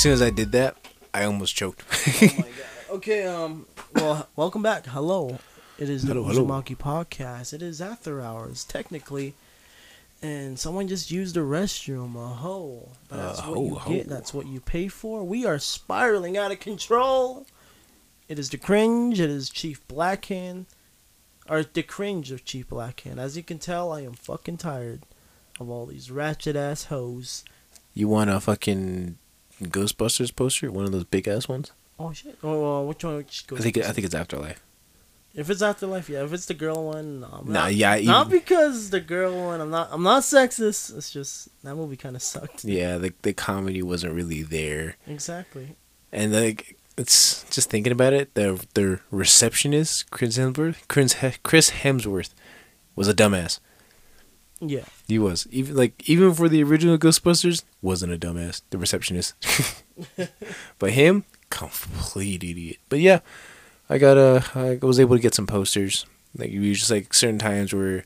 soon as I did that, I almost choked. Oh my god. Okay, um, well, welcome back. Hello. It is the Hello, hello. Uzumaki podcast. It is after hours, technically. And someone just used the restroom. A hoe. But That's A what hoe, you hoe. get. That's what you pay for. We are spiraling out of control. It is the cringe. It is Chief Blackhand. Or the cringe of Chief Blackhand. As you can tell, I am fucking tired of all these ratchet ass hoes. you want a fucking Ghostbusters poster? One of those big ass ones? Oh shit! Oh, uh, which one? Which I think. I think it's Afterlife. If it's afterlife, yeah. If it's the girl one, no. I'm Nah, not, yeah, Not because the girl one. I'm not. I'm not sexist. It's just that movie kind of sucked. Yeah, the the comedy wasn't really there, Exactly. and like it's just thinking about it. The the receptionist, Chris Hemsworth, Chris Hemsworth, was a dumbass. Yeah. He was even like even for the original Ghostbusters, wasn't a dumbass. The receptionist, but him, complete idiot. But yeah, I got uh, I was able to get some posters. Like you just like certain times where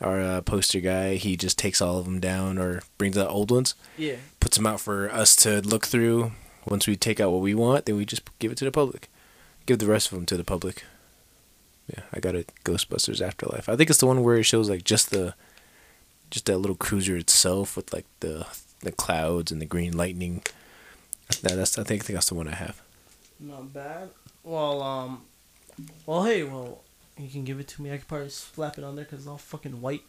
our uh, poster guy he just takes all of them down or brings out old ones, Yeah. puts them out for us to look through. Once we take out what we want, then we just give it to the public. Give the rest of them to the public. Yeah, I got a Ghostbusters Afterlife. I think it's the one where it shows like just the just that little cruiser itself with like the the clouds and the green lightning. That, that's I think, I think that's the one I have. Not bad. Well, um, well, hey, well, you can give it to me. I could probably slap it on there because it's all fucking white.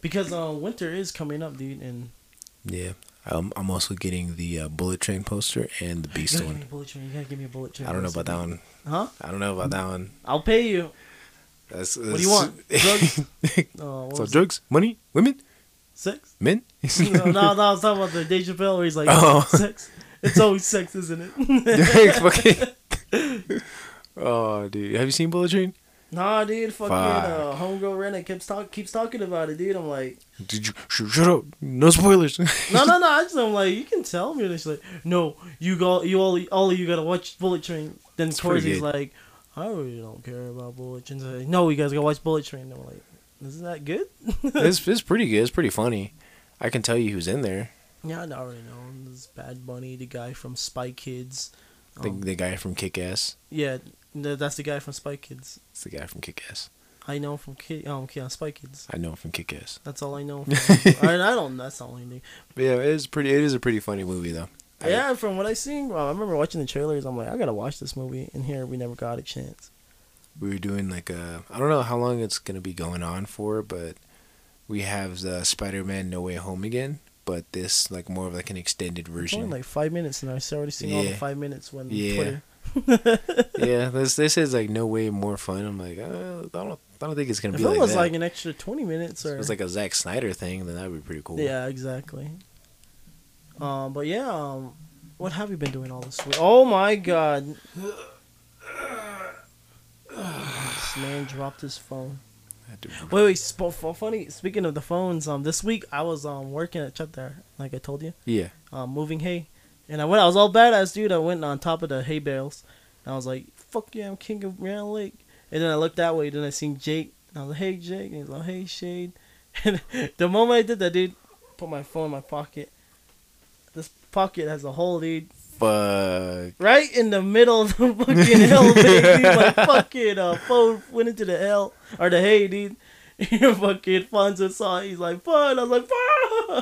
Because uh, winter is coming up, dude, and Yeah, I'm I'm also getting the uh, Bullet Train poster and the you Beast gotta give me one. a bullet train. You gotta give me a bullet train. I don't know about that one. Huh? I don't know about that one. I'll pay you. That's, What do you want? Drugs? Oh, so it? drugs, money, women, Sex? men. no, no, no, I was talking about the Dave Chappelle where he's like, Oh. sex. It's always sex, isn't it? Oh, dude, have you seen Bullet Train? nah, dude, fucking Fuck. uh, homegirl Renna keeps talk keeps talking about it, dude. I'm like, Did you sh- shut up? No spoilers. no, no, no. I just I'm like, you can tell me. And she's like, no, you go, you all, all of you gotta watch Bullet Train. Then Corey's like, I really don't care about Bullet Train. Like, no, you guys gotta watch Bullet Train. And I'm like, isn't that good? it's it's pretty good. It's pretty funny. I can tell you who's in there. yeah, I already know. This Bad Bunny, the guy from Spy Kids. The Um, the guy from Kick Ass. yeah, th- that's the guy from Spy Kids. It's the guy from Kick Ass. I know from Kid, um, yeah, Spy Kids. I know him from Kick Ass. That's all I know. From, I, I don't. That's all I knew. But yeah, it is pretty. It is a pretty funny movie though. I- Yeah, from what I seen, well, I remember watching the trailers. I'm like, I gotta watch this movie. And here we never got a chance. we were doing like a I don't know how long it's gonna be going on for, but we have the Spider-Man No Way Home again, but this like more of like an extended version. like five minutes, and I already seen all the five minutes when Yeah. Twitter. yeah, this this is like no way more fun. I'm like, uh, I don't I don't think it's gonna If be it like was that. like an extra twenty minutes, if or it was like a Zack Snyder thing, then that would be pretty cool. yeah, exactly. Um, but yeah, um, what have you been doing all this week? Oh my god! this man dropped his phone. Wait, wait. Sp- funny. Speaking of the phones, um, this week I was um working at Chet there, like I told you, Yeah. um, moving hay, and I went. I was all badass, dude. I went on top of the hay bales, and I was like, "Fuck yeah, I'm king of Round Lake." And then I looked that way, then I seen Jake, and I was like, "Hey, Jake," and he's like, "Hey, Shade." And the moment I did that, dude, put my phone in my pocket. Pocket has a hole, dude, Fuck. right in the middle of the fucking hell, baby. My fucking uh, phone went into the hell or the hay, dude. And fucking Fonzo saw it. He's like, "Fun!" I was like,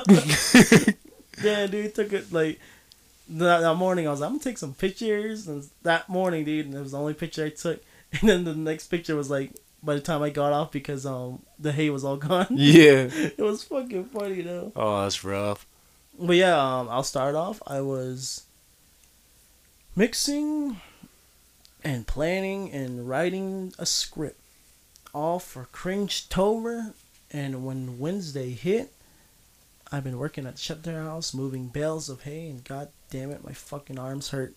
"Fuck!" yeah, dude, took it like that, that morning. I was like, "I'm gonna take some pictures." And that morning, dude, and it was the only picture I took. And then the next picture was like, by the time I got off, because um the hay was all gone. Yeah. it was fucking funny though. Oh, that's rough. But yeah, um, I'll start off. I was mixing and planning and writing a script, all for Cringe Tober. And when Wednesday hit, I've been working at the shelter house, moving bales of hay, and god damn it, my fucking arms hurt,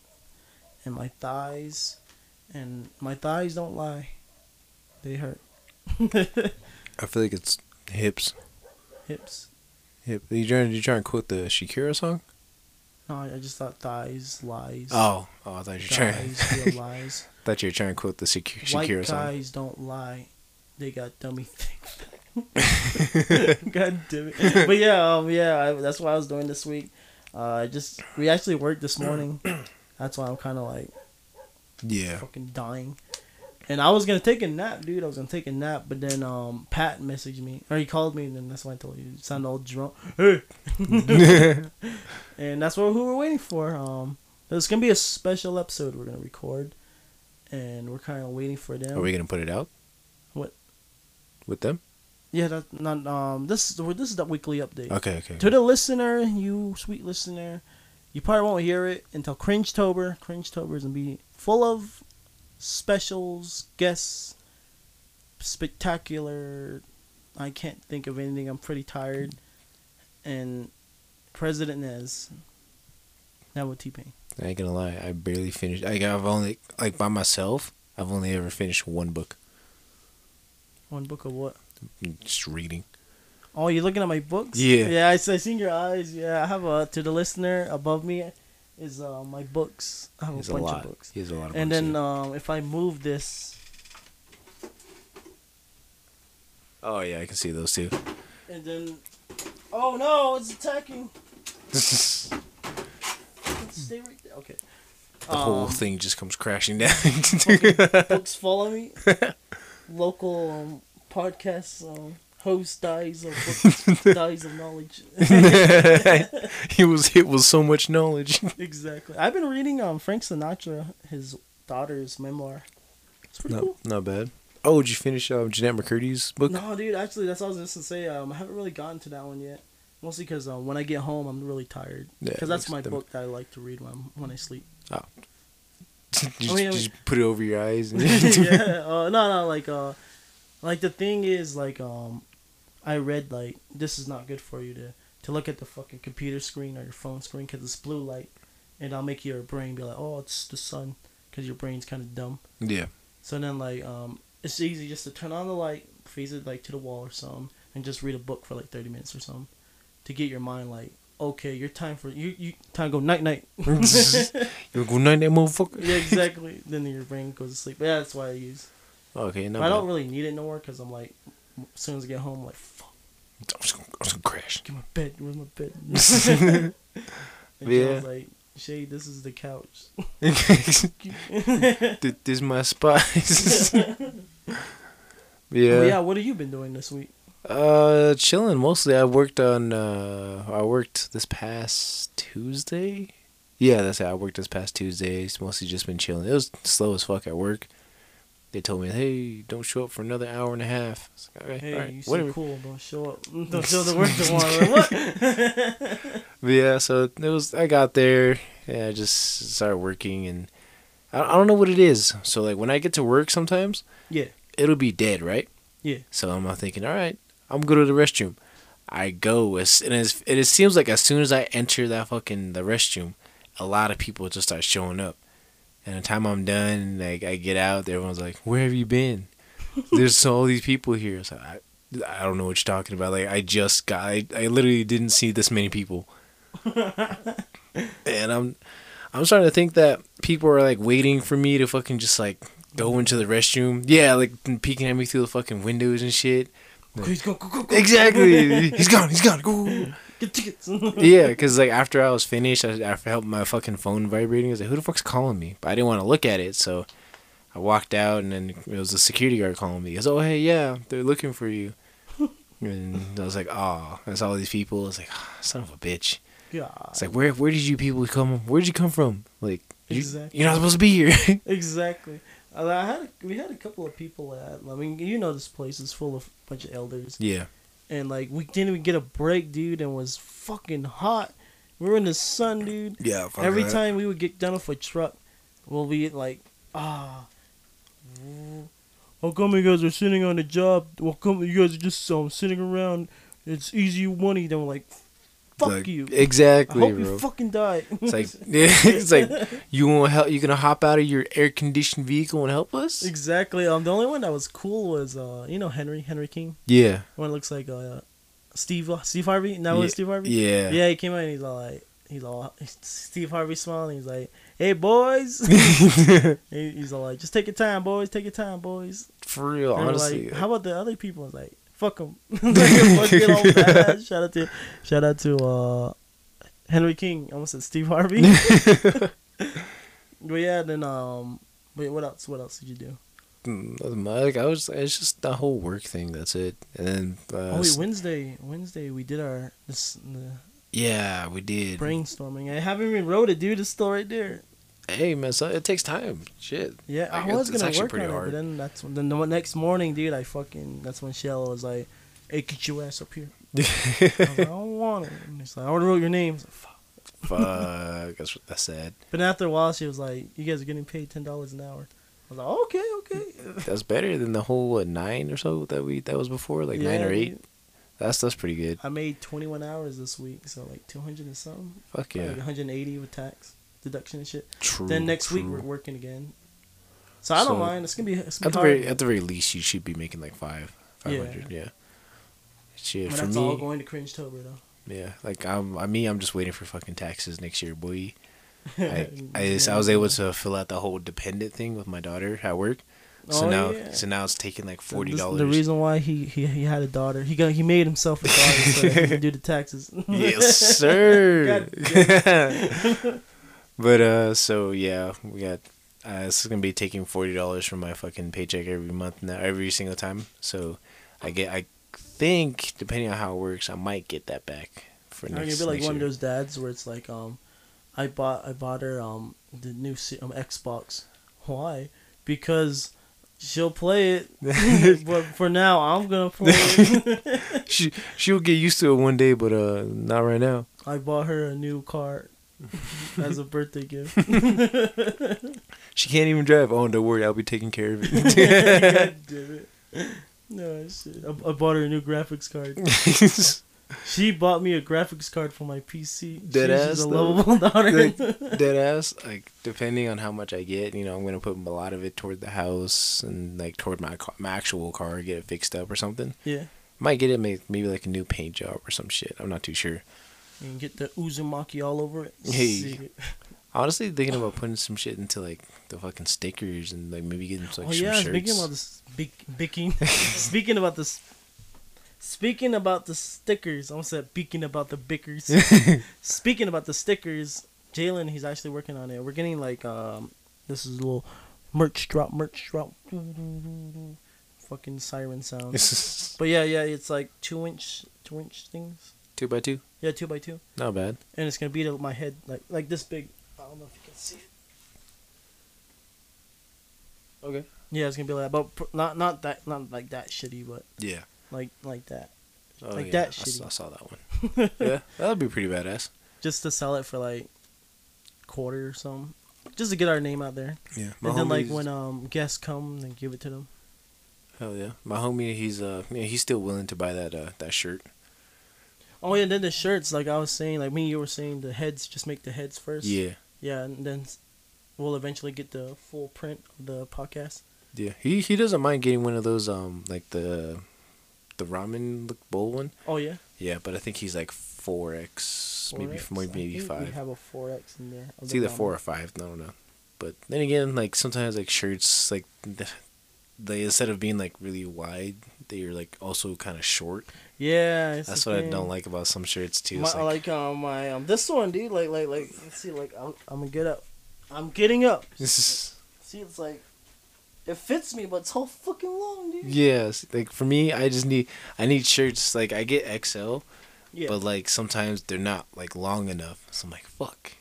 and my thighs, and my thighs don't lie, they hurt. I feel like it's hips. Hips. Hip. You trying? You trying to quote the Shakira song? No, I just thought thighs, lies. Oh, oh, I thought you were trying. Thighs, real lies. thought you were trying to quote the Shak- White Shakira song. guys don't lie. They got dummy thick. God damn it. But yeah, um, yeah, I, that's what I was doing this week. Uh, I just we actually worked this morning. That's why I'm kind of like Yeah. fucking dying. And I was gonna take a nap, dude. I was gonna take a nap, but then um Pat messaged me or he called me, and then that's why I told you. You sound all drunk. Hey. and that's what who we're waiting for. Um, there's gonna be a special episode we're gonna record, and we're kind of waiting for them. Are we gonna put it out? What? With them? Yeah, that not um. This is this is the weekly update. Okay. Okay. To the listener, you sweet listener, you probably won't hear it until Cringetober. Cringetober is gonna be full of specials, guests, spectacular. I can't think of anything. I'm pretty tired. And President Nez. Now with T Pain. I ain't gonna lie. I barely finished. I I've only like by myself. I've only ever finished one book. One book of what? Just reading. Oh, you're looking at my books? Yeah. Yeah, I, I seen your eyes. Yeah, I have a to the listener above me is uh, my books. I have He's a bunch lot. of books. He has a lot of And books. then yeah. um, if I move this, oh yeah, I can see those too. and then, oh no, it's attacking. Stay right there. Okay. The whole Um, thing just comes crashing down. Books follow me. Local um, podcast um, host dies of dies of knowledge. he was hit with so much knowledge. exactly. I've been reading um Frank Sinatra, his daughter's memoir. It's pretty cool. Not, not bad. Oh, did you finish um, Jennette McCurdy's book? No, dude. Actually, that's what I was just gonna say. Um, I haven't really gotten to that one yet. Mostly because um, when I get home, I'm really tired. Yeah, Because that's my them- book that I like to read when I'm, when I sleep. you just, I mean, I just put it over your eyes. And yeah. Uh, no, no. Like uh, like the thing is like um, I read like this is not good for you to to look at the fucking computer screen or your phone screen because it's blue light, and I'll make your brain be like, oh, it's the sun, because your brain's kind of dumb. yeah. So then like um, it's easy just to turn on the light, face it like to the wall or something, and just read a book for like thirty minutes or something, to get your mind like, okay, your time for you you time to go night night. You go night, that motherfucker. yeah, exactly. then your brain goes to sleep. But yeah, that's why I use. Okay, no. I don't really need it no more because I'm like, as soon as I get home, I'm like, fuck, I'm just gonna, I'm just gonna crash. get my bed. Where's my bed? and Yeah. Like, Shay, this is the couch. This is my spot. Yeah. yeah, what have you been doing this week? Uh, chilling mostly. I worked on. Uh, I worked this past Tuesday. Yeah, that's it. I worked this past Tuesday. It's mostly just been chilling. It was slow as fuck at work. They told me, "Hey, don't show up for another hour and a half." I was like, okay, Hey, all right, you whatever. cool. Don't show up. Don't show the work tomorrow. what? Yeah, so it was. I got there. Yeah, I just started working, and I, I don't know what it is. So like when I get to work, sometimes Yeah. it'll be dead, right? Yeah. So I'm thinking, all right, I'm gonna go to the restroom. I go, as, and as, and it seems like as soon as I enter that fucking the restroom, a lot of people just start showing up. And the time I'm done, like I get out, everyone's like, "Where have you been? There's all these people here." So I, I don't know what you're talking about. Like I just got, I, I literally didn't see this many people. and I'm, I'm starting to think that people are like waiting for me to fucking just like go into the restroom. Yeah, like peeking at me through the fucking windows and shit. Please go, go, go, go. Exactly. he's gone. He's gone. Go. Get tickets. Yeah, because like after I was finished, I, I felt my fucking phone vibrating. I was like, "Who the fuck's calling me?" But I didn't want to look at it, so I walked out, and then it was the security guard calling me. He goes, "Oh hey, yeah, they're looking for you." and I was like, "Oh, saw all these people." I was like, oh, "Son of a bitch!" God. It's like, "Where where did you people come? Where did you come from? Like, you, Exactly. you're not supposed to be here." Exactly. Uh, I had we had a couple of people at. I mean, you know, this place is full of a bunch of elders, yeah. And like we didn't even get a break, dude, and it was fucking hot. We were in the sun, dude. Yeah. Every time we would get done with a truck, we'll be like, ah, how come you guys are sitting on the job? How come you guys are just um, sitting around? It's easy money. Then we're like, fuck Like, you. Exactly. I hope bro. you fucking die. It's like it's like you want help. You gonna hop out of your air conditioned vehicle and help us? exactly. Um, the only one that was cool was uh, you know Henry Henry King. Yeah, One looks like uh, Steve Steve Harvey. That was Steve Harvey. yeah, Yeah, he came out and he's all like, he's all Steve Harvey smiling. He's like, "Hey boys," he's all like, "Just take your time, boys. Take your time, boys." For real, And honestly. like, how about the other people? I like, Fuck him. fucking old badass. Shout out to shout out to uh, Henry King. I almost said Steve Harvey. but yeah, then um, wait, what else? What else did you do? Mm, nothing much. Like, I was, it's just the whole work thing. That's it. And then, uh, oh wait, Wednesday. Wednesday we did our this the yeah, we did. brainstorming. I haven't even wrote it, dude. It's still right there. Hey man, so it takes time. Shit. Yeah, Like, I was it's gonna work on pretty it, hard. but then that's when, then the next morning, dude. I fucking that's when Shell was like, "Hey, get your ass up here." I like, I don't want it. And like, I already wrote your names. Fuck. Fuck, that's that's sad. But after a while, she was like, "You guys are getting paid ten dollars an hour." I was like, oh, "Okay, okay." That's better than the whole what, nine or so that we that was before, like nine or eight. dude. That's that's pretty good. I made twenty one hours this week, so like two hundred and something. Fuck Like yeah. one hundred eighty with tax deduction and shit. True. then next week we're working again. So I don't So, mind. It's gonna be. It's At gonna the be very hard. at the very least, you should be making like five, five hundred. Yeah. Yeah. Shit But for that's all going to cringe tober though. Yeah, like I'm. I mean, I'm just waiting for fucking taxes next year, boy. I I, just, I was able to fill out the whole dependent thing with my daughter at work. So Oh, now, yeah. so now it's taking like forty dollars. The reason why he, he he had a daughter, he got he made himself a daughter so he can do the taxes. yes, sir. But uh, so yeah, we got. Uh, this is gonna be taking forty dollars from my fucking paycheck every month now, every single time. So, I get. I think depending on how it works, I might get that back for next. gonna be like one of those dads where it's like, um, I bought I bought her um the new um, Xbox. Why? Because she'll play it, but for now I'm gonna play it. she she'll get used to it one day, but uh, not right now. I bought her a new car as a birthday gift. She can't even drive. Oh, don't worry, I'll be taking care of it. God damn it. No shit. I, I bought her a new graphics card. She bought me a graphics card for my PC. Dead She's ass, just a though. lovable daughter. Like, Dead ass. Like depending on how much I get, you know, I'm gonna put a lot of it toward the house and like toward my car, my actual car, get it fixed up or something. yeah. Might get it maybe like a new paint job or some shit. I'm not too sure. You can get the Uzumaki all over it. Hey. Honestly, thinking about putting some shit into like the fucking stickers and like maybe getting like oh some yeah, shirts. speaking about this, big, speaking, speaking about this, speaking about the stickers. I almost said speaking about the bickers. speaking about the stickers, Jalen, he's actually working on it. We're getting like um, this is a little merch drop, merch drop, fucking siren sound. But yeah, yeah, it's like two inch, two inch things. two by two, Yeah, two by two, not bad. and it's gonna be to my head like like this big. I don't know if you can see it. Okay. Yeah, it's gonna be like that, but pr- not not that not like that shitty, but Yeah. like like that, Oh, Like yeah, that I s- shitty. I saw that one. yeah, that'd be pretty badass. just to sell it for like quarter or something, just to get our name out there. Yeah. and then like when um guests come, then give it to them. Hell yeah, my homie, he's uh, yeah, he's still willing to buy that uh that shirt. Oh yeah, and then the shirts, like I was saying, like me, and you were saying, the heads just make the heads first. Yeah, Yeah, and then we'll eventually get the full print of the podcast. yeah. He he doesn't mind getting one of those um like the the ramen look bowl one. Oh yeah. Yeah, but I think he's like four X, maybe 4X? maybe I maybe think We five. have a four X in there. It's the either ramen. four or five. I don't know. But then again, like sometimes like shirts like they instead of being like really wide, they're like also kind of short. Yeah, That's what I don't like about some shirts too. My, It's like, um my um this one, dude. Like like like let's see. Like I'm, I'm gonna get up. I'm getting up. See, it's like it fits me, but it's so fucking long, dude. yes, like for me, I just need I need shirts like I get XL, Yeah. but like sometimes they're not like long enough. So I'm like fuck,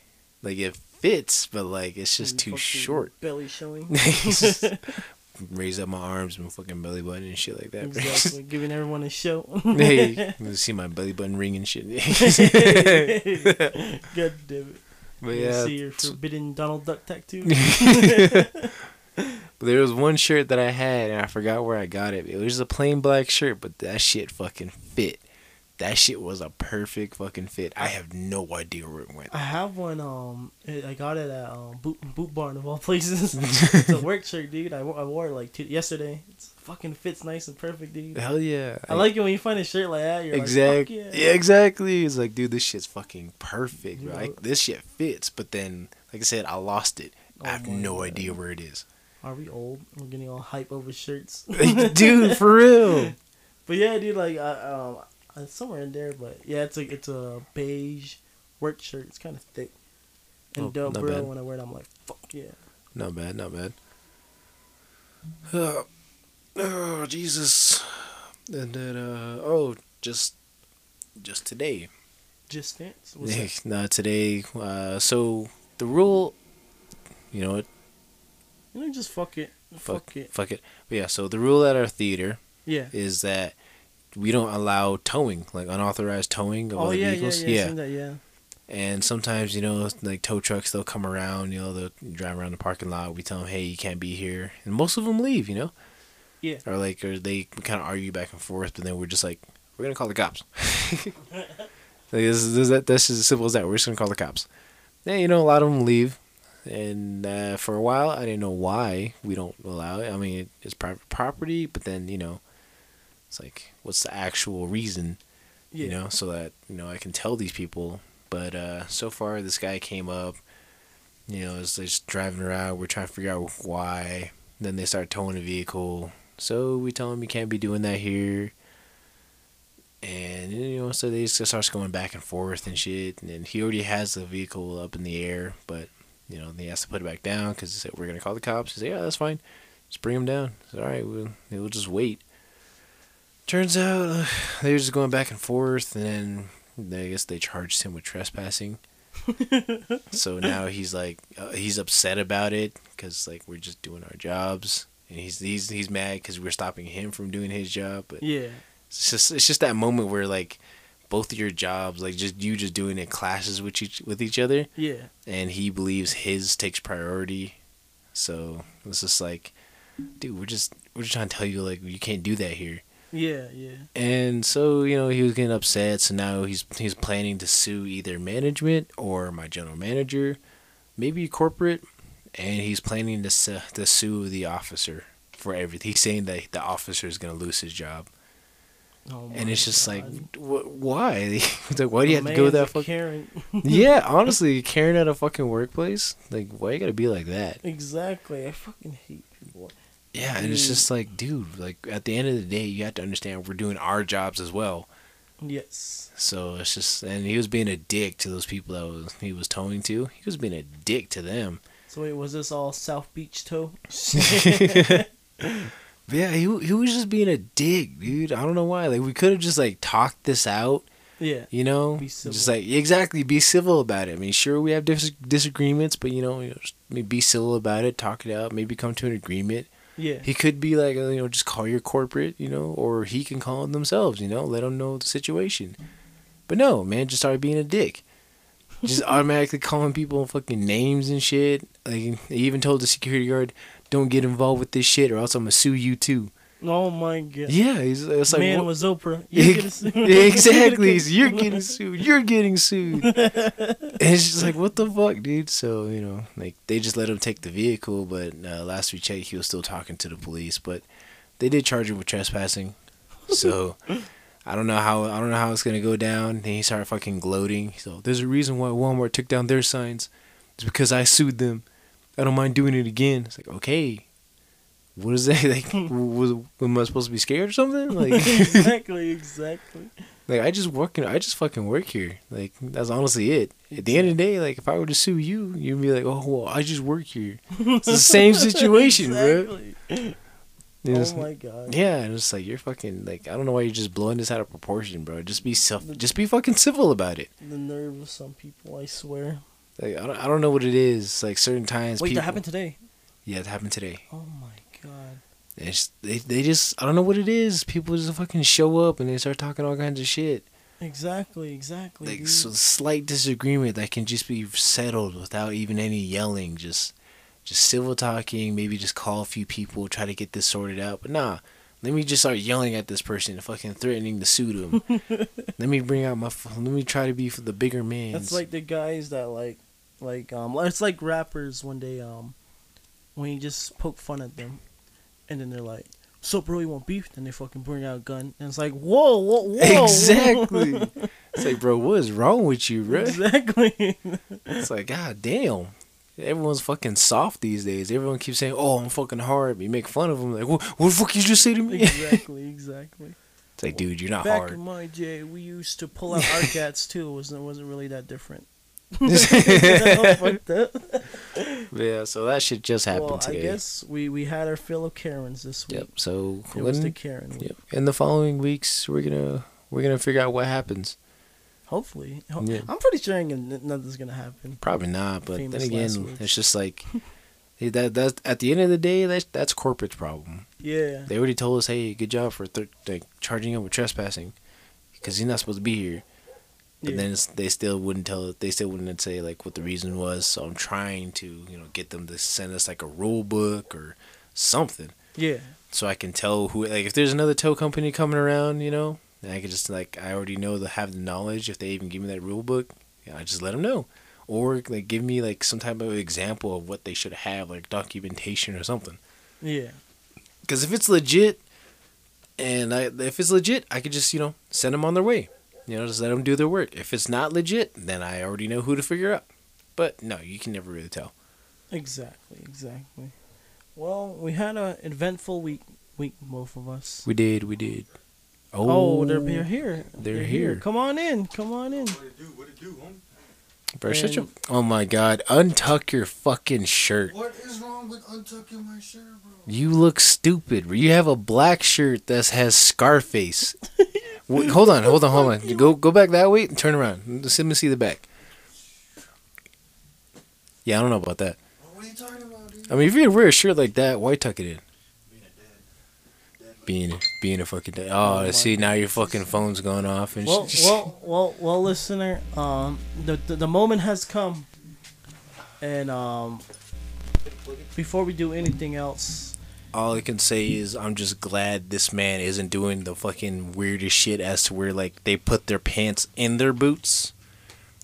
like it fits, but like it's just too short. Belly showing. Raise up my arms and fucking belly button and shit like that. exactly. Giving everyone a show. hey, you see my belly button ring and shit. God damn it. but You yeah, see your forbidden Donald Duck tattoo. But there was one shirt that I had and I forgot where I got it. It was a plain black shirt, but that shit fucking fit. That shit was a perfect fucking fit. I have no idea where it went. I have one. Um, I got it at um Boot Boot Barn of all places. it's a work shirt, dude. I, I wore it like two, yesterday. It's fucking fits nice and perfect, dude. Hell yeah. I like it when you find a shirt like that. You're exactly. like, fuck yeah. exactly. It's like, dude, this shit's fucking perfect. You Bro. I, this shit fits, but then, like I said, I lost it. I Oh have no God. idea where it is. Are we old? We're getting all hype over shirts. dude, for real. But yeah, dude, like I um uh, somewhere in there, but yeah, it's a it's a beige work shirt. It's kind of thick. And Oh, dope, not bro. When I wear it, I'm like, fuck yeah. Not bad, not bad. Oh, oh Jesus. And then uh oh, just just today. Just dance. What's Yeah, that? no, today. Uh, so the rule, you know what? You know, just fuck it. Fuck, Fuck, it. fuck it. But yeah, so the rule at our theater Yeah. is that we don't allow towing, like unauthorized towing of Oh other yeah, yeah, vehicles. yeah. that, yeah. And sometimes, you know, like tow trucks, they'll come around, you know, they'll drive around the parking lot. We tell them, hey, you can't be here. And most of them leave, you know? Yeah. Or like, or they kind of argue back and forth, but then we're just like, we're going to call the cops. like, this, this, that, that's just as simple as that. We're just going to call the cops. Yeah, you know, a lot of them leave. And uh, for a while, I didn't know why we don't allow it. I mean, it's private property, but then, you know, it's like, what's the actual reason? Yeah. you know, so that you know I can tell these people. But uh, so far, this guy came up, you know, is just driving around. We're trying to figure out why. Then they start towing the vehicle. So we tell him you can't be doing that here. And you know, so they just starts going back and forth and shit. And then he already has the vehicle up in the air, but you know, he has to put it back down because he said we're gonna call the cops. He said, yeah, that's fine. Just bring him down. Said, all right, we'll we'll just wait. Turns out uh, they were just going back and forth, and then I guess they charged him with trespassing. so now he's like, uh, he's upset about it because like we're just doing our jobs, and he's he's he's mad because we're stopping him from doing his job. But Yeah. it's just it's just that moment where like both of your jobs, like just you just doing it clashes with each with each other, Yeah. and he believes his takes priority. So it's just like, dude, we're just we're just trying to tell you like you can't do that here. Yeah. Yeah. And so, you know, he was getting upset. So now he's he's planning to sue either management or my general manager, maybe corporate, and he's planning to su- to sue the officer for everything. He's saying that the officer is gonna lose his job, Oh and it's just like, wh- why? Like, why do you have to go that fucking? Karen. yeah, honestly, Karen at a fucking workplace. Like, why you gotta be like that? exactly. I fucking hate. Yeah, and it's just like, dude, like at the end of the day, you have to understand we're doing our jobs as well. Yes. So it's just, and he was being a dick to those people that was he was towing to. He was being a dick to them. So wait, was this all South Beach tow? Yeah, he he was just being a dick, dude. I don't know why. Like we could have just like talked this out, yeah. you know, just like exactly be civil about it. I mean, sure we have dis- disagreements, but you know, you know just, I mean, be civil about it, talk it out, maybe come to an agreement. Yeah. He could be like, uh, you know, just call your corporate, you know, or he can call them themselves, you know, let them know the situation. But no, man, just started being a dick. Just automatically calling people fucking names and shit. Like he even told the security guard, "Don't get involved with this shit, or else I'm gonna sue you too." Oh my god. Yeah, he's it's like Man what- was Oprah. You're getting sued. exactly. You're getting sued. You're getting sued. and it's just like, what the fuck, dude? So you know, like they just let him take the vehicle, but uh, last we checked, he was still talking to the police. But they did charge him with trespassing. So I don't know how I don't know how it's gonna go down. Then he started fucking gloating. So there's a reason why Walmart took down their signs. It's because I sued them. I don't mind doing it again. It's like okay. What is that? Like, was am I supposed to be scared or something? Like, exactly. Exactly. like I just work. I just fucking work here. Like that's honestly it. At the end of the day, like if I were to sue you, you'd be like, oh well, I just work here. It's the same situation, bro. exactly. It's- Oh my god. yeah, and it's like you're fucking like I don't know why you're just blowing this out of proportion, bro. Just be self, just be fucking civil about it. The nerve of some people, I swear. Like I don't, I don't know what it is. Like certain times, Wait, people, that happened today. Yeah, it happened today. Oh my god. It's, they they just I don't know what it is. People just fucking show up and they start talking all kinds of shit. Exactly. Exactly. like dude. so slight disagreement that can just be settled without even any yelling just just civil talking maybe just call a few people try to get this sorted out but nah let me just start yelling at this person and fucking threatening to sue them let me bring out my let me try to be for the bigger man That's like the guys that like, like um, it's like rappers when they um, when you just poke fun at them, and then they're like, "So bro, you want beef?" Then they fucking bring out a gun, and it's like, "Whoa, whoa, whoa!" exactly it's like bro what is wrong with you bro exactly. it's like god damn Everyone's fucking soft these days. Everyone keeps saying, "Oh, I'm fucking hard." You make fun of them, like, "What? What the fuck you just say to me?" exactly. Exactly. It's like, dude, you're not Back hard. in my day, we used to pull out our cats too. It wasn't it wasn't really that different. Fucked up. yeah, so that shit just happened well, today. I guess we we had our fill of Karens this week. Yep. So It was the when, Karen week. yep. in the following weeks, we're gonna we're gonna figure out what happens. Hopefully, Ho- Yeah. I'm pretty sure nothing's gonna happen. Probably not, but Famous then again, it's just like that. That's at the end of the day, that's that's corporate's problem. Yeah, They already told us, hey, good job for thir- like charging him with trespassing, because he's not supposed to be here. But Yeah. then it's, they still wouldn't tell. They still wouldn't say like what the reason was. So I'm trying to you know get them to send us like a rule book or something, yeah, so I can tell who like if there's another tow company coming around, you know, then I could just like I already know the have the knowledge. If they even give me that rule book, yeah, I just let them know, or like give me like some type of example of what they should have, like documentation or something. yeah. Because if it's legit, and I if it's legit, I could just you know send them on their way. You know, just let them do their work. If it's not legit, then I already know who to figure out. But no, you can never really tell. Exactly, exactly. Well, we had an eventful week, week both of us. We did, we did. Oh, they're, they're oh, here. They're here. Come on in. Come on in. What it do? What it do, homie? Bro, shut your- Oh my god, untuck your fucking shirt. What is wrong with untucking my shirt, bro? You look stupid. You have a black shirt that has Scarface. Wait, hold on, hold on, hold on. Go go back that way and turn around. Just let me see the back. Yeah, I don't know about that. What are you talking about, dude? I mean, if you're gonna wear a shirt like that, why tuck it in? Being a dad. Dad Being being a fucking dad. Oh Oh, see now your fucking phone's going off and Well, shit. well, well, well, listener. Um, the, the the moment has come, and um, before we do anything else, All I can say is I'm just glad this man isn't doing the fucking weirdest shit as to where like they put their pants in their boots.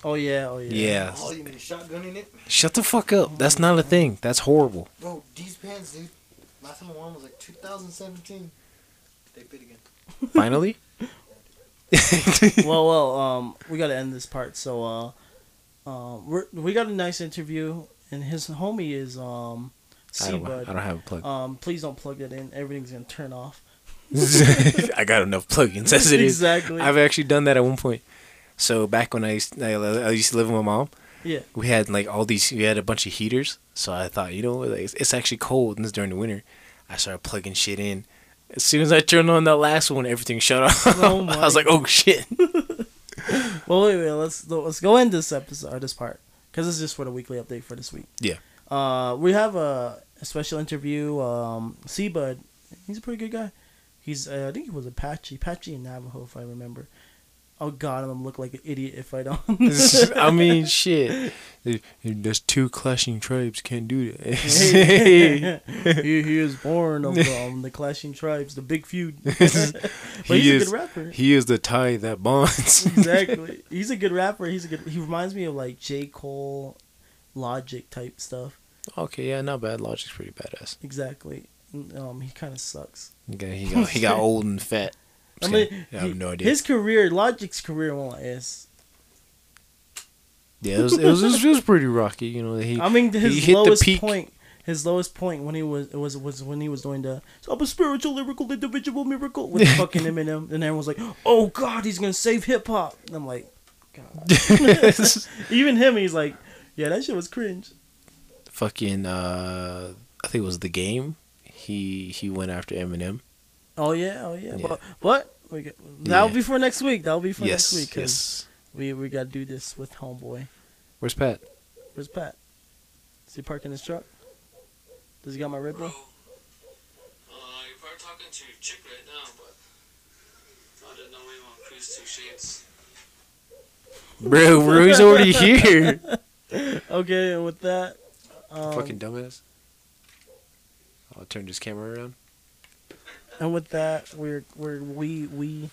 oh yeah, oh yeah, Yeah. Oh, you mean shotgunning it? Shut the fuck up. That's not a thing. That's horrible. Bro, these pants, dude. Last time I wore them was like 2017. They fit again. Finally. well, well, um, we gotta end this part. So, uh, uh, we're we got a nice interview, and his homie is um, I don't, I don't have a plug. Um, please don't plug that in. Everything's gonna turn off. I got enough plugins as it is. exactly. I've actually done that at one point. So back when I used, I, I used to live with my mom, yeah. we had like all these. We had a bunch of heaters. So I thought, you know, like, it's, it's actually cold, and it's during the winter. I started plugging shit in. As soon as I turned on that last one, everything shut off. Oh I was like, oh shit. Well, wait, wait. Let's let's go end this episode or this part because this is just for the weekly update for this week. Yeah. Uh, we have a, a special interview. Um, C-Bud, he's a pretty good guy. He's uh, I think he was Apache, Apache and Navajo if I remember. Oh God, I'm gonna look like an idiot if I don't. I mean, shit. There's two clashing tribes can't do that. Hey, he, he is born of the, um, the clashing tribes, the big feud. but he's He a is- good rapper. he is the tie that bonds. exactly. He's a good rapper. He's a good. He reminds me of like J Cole, Logic type stuff. Okay, yeah, not bad. Logic's pretty badass. Exactly. Um, he kind of sucks. Okay, he got he got old and fat. I mean, I have no idea. His career, Logic's career, won't last. yeah, it was, it was it was pretty rocky. You know, he I mean, his hit the lowest point. His lowest point when he was it was was when he was doing the so I'm a spiritual lyrical individual miracle with fucking Eminem, and everyone's like, "Oh God, he's gonna save hip hop." And I'm like, God. Even him, he's like, "Yeah, that shit was cringe." Fucking uh, I think it was the game. He he went after Eminem. Oh yeah, oh yeah. Yeah. But but we get, that'll Yeah. be for next week. That'll be for yes, next week because yes. we we gotta do this with homeboy. Where's Pat? Where's Pat? Is he parking his truck? Does he got my Red Bull? Uh, you're probably talking to your chick right now, but I didn't know we want cruise two shades. Bro, Rue's already here. Okay, and with that, um, Fucking dumbass. I'll turn this camera around. and with that, we're we're we we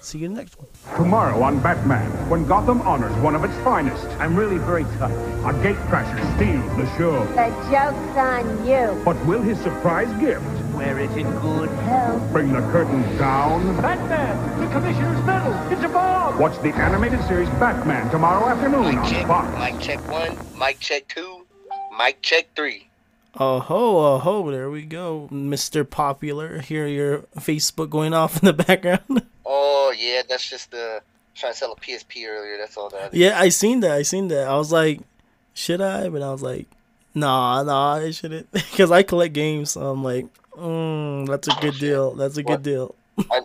see you in the next one. Tomorrow on Batman, when Gotham honors one of its finest, I'm really very tough. a gatecrasher steals the show. The joke's on you. But will his surprise gift Wear it in good Hell. bring the curtain down? Batman! The Commissioner's medal! It's a bomb! Watch the animated series Batman tomorrow afternoon Mic on check, Fox. mic check one, mic check two, mic check three. Oh ho, oh ho, there we go. Mr. Popular. Hear your Facebook going off in the background. Oh yeah, that's just the trying to sell a PSP earlier. That's all that. is. yeah, I seen that. I seen that. I was like, should I? But I was like, nah, nah, I shouldn't. Because I collect games, so I'm like, mm, that's a good deal. That's a good deal. I,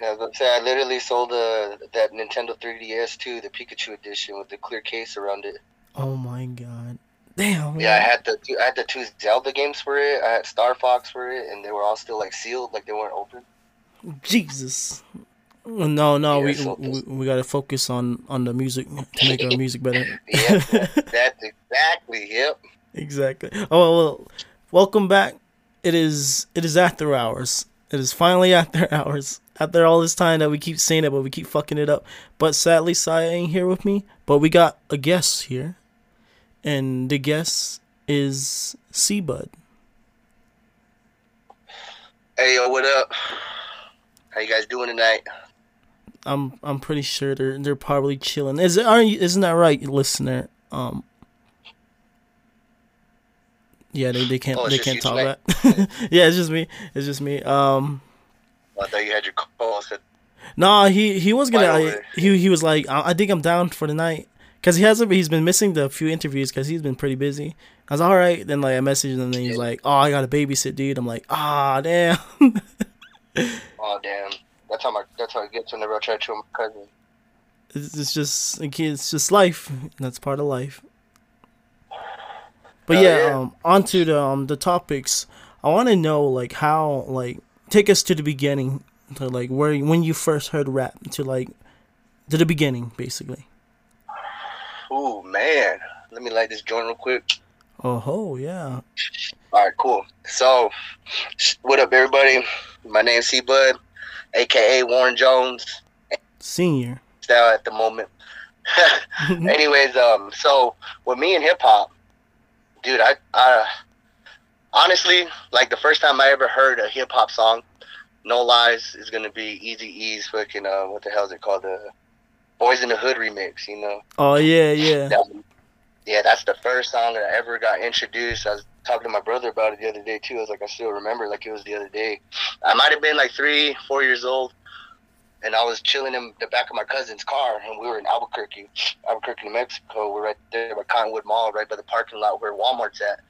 I literally sold uh, that Nintendo 3DS too, the Pikachu edition with the clear case around it. Oh my god. Damn. Yeah, I had the two, I had the two Zelda games for it. I had Star Fox for it, and they were all still like sealed, like they weren't open. Jesus. No, no, we, we we gotta focus on on the music to make our music better. Yeah, that's exactly. Yep. Exactly. Oh well, welcome back. It is it is after hours. It is finally after hours. After all this time that we keep saying it, but we keep fucking it up. But sadly, Siah ain't here with me. But we got a guest here, and the guest is C-Bud. Hey yo, what up? How you guys doing tonight? I'm I'm pretty sure they're they're probably chilling. Is it aren't you, isn't that right, listener? Um. Yeah, they, they can't Oh, they can't talk tonight? back. yeah, it's just me. It's just me. Um. I thought you had your calls. Nah, he he was gonna. Finally. he he was like, I, I think I'm down for the night, cause he hasn't. He's been missing the few interviews, cause he's been pretty busy. I was all right. Then like I messaged him, and then he's like, Oh, I got to babysit, dude. I'm like, Ah, damn. Oh damn. That's how my that's how it gets whenever I try to my cousin. it's, it's just like, it's just life. That's part of life. But yeah, yeah. um, onto the um the topics. I want to know like how like take us to the beginning to like where when you first heard rap to like to the beginning basically. Ooh man. Let me light this joint real quick. Oh yeah. All right, cool. So, what up, everybody? My name's C Bud, aka Warren Jones. Senior. Style at the moment. Anyways, um, so with me and hip hop, dude, I, I honestly like the first time I ever heard a hip hop song. No lies, is gonna be Eazy-E's fucking uh, what the hell is it called? The Boys in the Hood remix. You know. Oh yeah, yeah. That, yeah, that's the first song that I ever got introduced. I was talking to my brother about it the other day too. I was like, I still remember like it was the other day. I might have been like three, four years old, and I was chilling in the back of my cousin's car, and we were in Albuquerque, Albuquerque, New Mexico. We're right there by Cottonwood Mall, right by the parking lot where Walmart's at.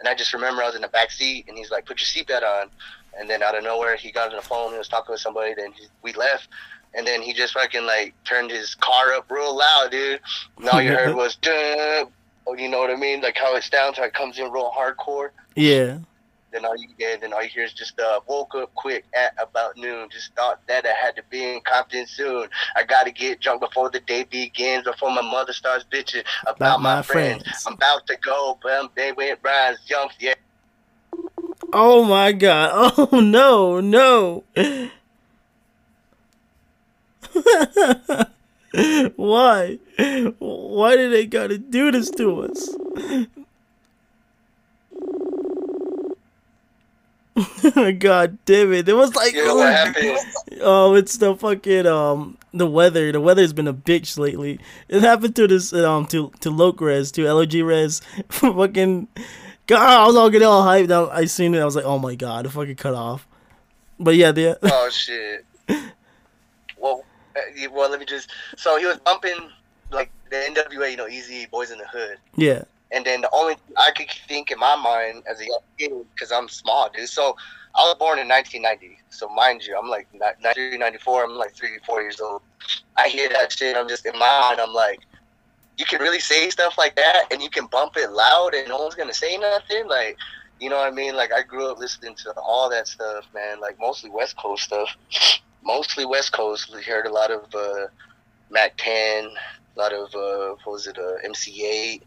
And I just remember I was in the back seat, and he's like, "Put your seatbelt on." And then out of nowhere, he got on the phone. He was talking with somebody. Then he, we left. And then he just fucking like turned his car up real loud, dude. And all you heard was, Duh. oh, you know what I mean? Like how it sounds, how it comes in real hardcore. Yeah. Then all you get, then all you hear is just uh, woke up quick at about noon. Just thought that I had to be in Compton soon. I gotta get drunk before the day begins, before my mother starts bitching about, About my, my friends. friends. I'm about to go, but they went Brian's jumps. Yeah, Oh my god. Oh no, no. Why? Why did they gotta do this to us? God damn it. It was like you know what happened? Oh, it's the fucking um the weather. The weather's been a bitch lately. It happened to this um to to Locres to LOG Res. fucking God, I was all getting all hyped. I seen it. I was like, oh my god, it fucking cut off. But yeah, the oh shit. Well, uh, well, let me just. So he was bumping like the NWA, you know, Eazy Boys in the Hood. yeah, And then the only I could think in my mind as a young kid, because I'm small, dude. So I was born in 1990. So mind you, I'm like 93, 94. I'm like three, four years old. I hear that shit. I'm just in my mind. I'm like, you can really say stuff like that, and you can bump it loud, and no one's gonna say nothing. Like, you know what I mean? Like I grew up listening to all that stuff, man. Like mostly West Coast stuff. Mostly West Coast. We heard a lot of uh, Mack 10, a lot of uh, what was it? Uh, MC Eiht.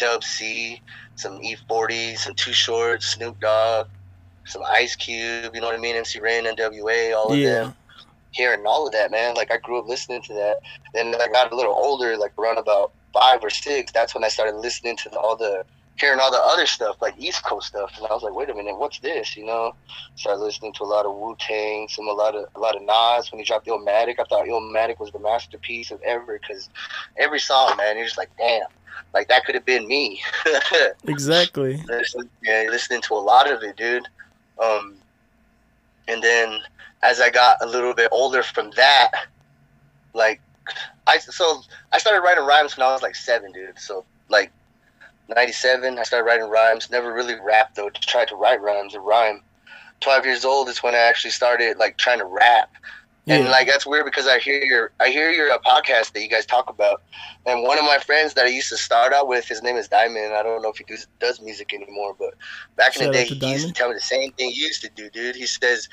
Dub C, some E40, some Too Short, Snoop Dogg, some Ice Cube, you know what I mean? MC Ren, NWA, all of yeah, them. Hearing all of that, man. Like I grew up listening to that. Then I got a little older, like around about five or six. That's when I started listening to all the hearing all the other stuff, like East Coast stuff, and I was like, wait a minute, what's this? You know, started listening to a lot of Wu Tang, some a lot of a lot of Nas. When he dropped Illmatic, I thought Illmatic was the masterpiece of ever because every song, man, you're just like, damn, like that could have been me. Exactly. Listen, yeah, listening to a lot of it, dude. Um, and then as I got a little bit older from that, like I so I started writing rhymes when I was like seven, dude. So like ninety seven, I started writing rhymes. Never really rapped though. Just tried to write rhymes and rhyme. Twelve years old is when I actually started like trying to rap. Yeah. And like that's weird because I hear your I hear your uh, podcast that you guys talk about, and one of my friends that I used to start out with, his name is Diamond. I don't know if he does, does music anymore, but back in the day, he used to tell me the same thing he used to do, dude. He says,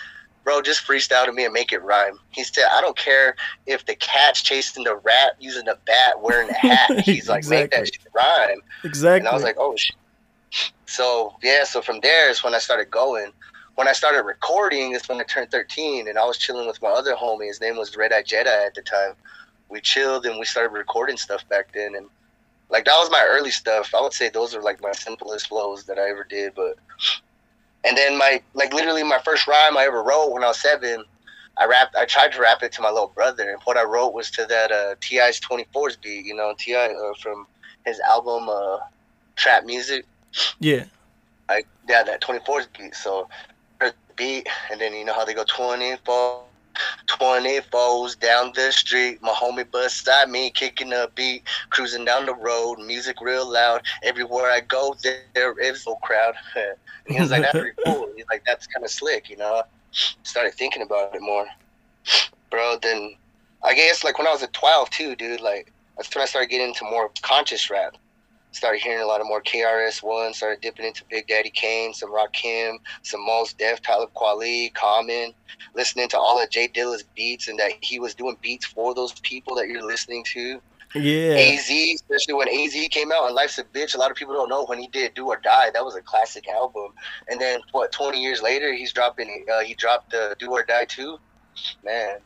"Bro, just freestyle to me and make it rhyme." He said, "I don't care if the cat's chasing the rat using a bat, wearing a hat." He's like, "Make that shit rhyme." Exactly. And I was like, oh, shit. So, yeah, so from there is when I started going. When I started recording is when I turned 13, and I was chilling with my other homie. His name was Red Eye Jedi at the time. We chilled and we started recording stuff back then. And, like, that was my early stuff. I would say those are, like, my simplest flows that I ever did. But, and then my, like, literally my first rhyme I ever wrote when I was seven, I rapped, I tried to rap it to my little brother. And what I wrote was to that uh, T.I.'s 24's beat, you know, T.I. Uh, from his album, uh, Trap Muzik. yeah. I yeah, that 24's beat. So beat, and then you know how they go 24, 24s down the street. My homie beside me kicking a beat, cruising down the road, music real loud. Everywhere I go, there, there is no crowd. he was like, that's pretty cool. He's like, that's kind of slick, you know. Started thinking about it more, bro. Then I guess like when I was at 12 too, dude. Like that's when I started getting into more conscious rap started hearing a lot of more KRS One, started dipping into Big Daddy Kane, some Rakim, some Mos Def, Talib Kweli, Common, listening to all of J Dilla's beats and that he was doing beats for those people that you're listening to. Yeah. AZ, especially when AZ came out and Life's a Bitch, a lot of people don't know when he did Doe or Die. That was a classic album. And then what? 20 years later, he's dropping. Uh, he dropped uh, Doe or Die too. Man,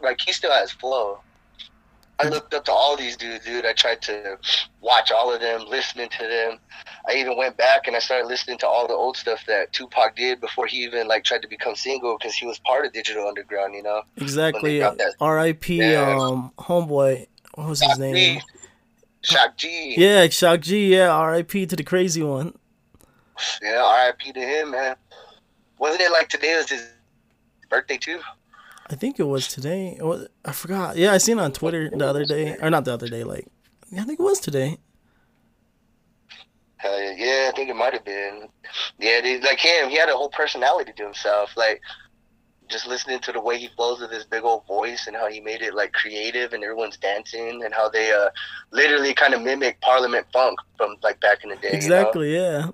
like he still has flow. I looked up to all these dudes, dude. I tried to watch all of them, listening to them. I even went back and I started listening to all the old stuff that Tupac did before he even like tried to become single because he was part of Digital Underground, you know. Exactly. R.I.P. Yeah. Um, homeboy. What was his name? Shock G. Yeah, Shock G. Yeah, R.I.P. to the crazy one. Yeah, R.I.P. to him, man. Wasn't it like today was his birthday too? I think it was today. It was- I forgot. Yeah, I seen it on Twitter the other day, or not the other day. Like, yeah, I think it was today. Hell yeah, yeah, I think it might have been. Yeah, dude, like him, he had a whole personality to himself. Like, just listening to the way he flows with his big old voice and how he made it like creative and everyone's dancing and how they uh literally kind of mimic Parliament funk from like back in the day. you know? Exactly. Yeah.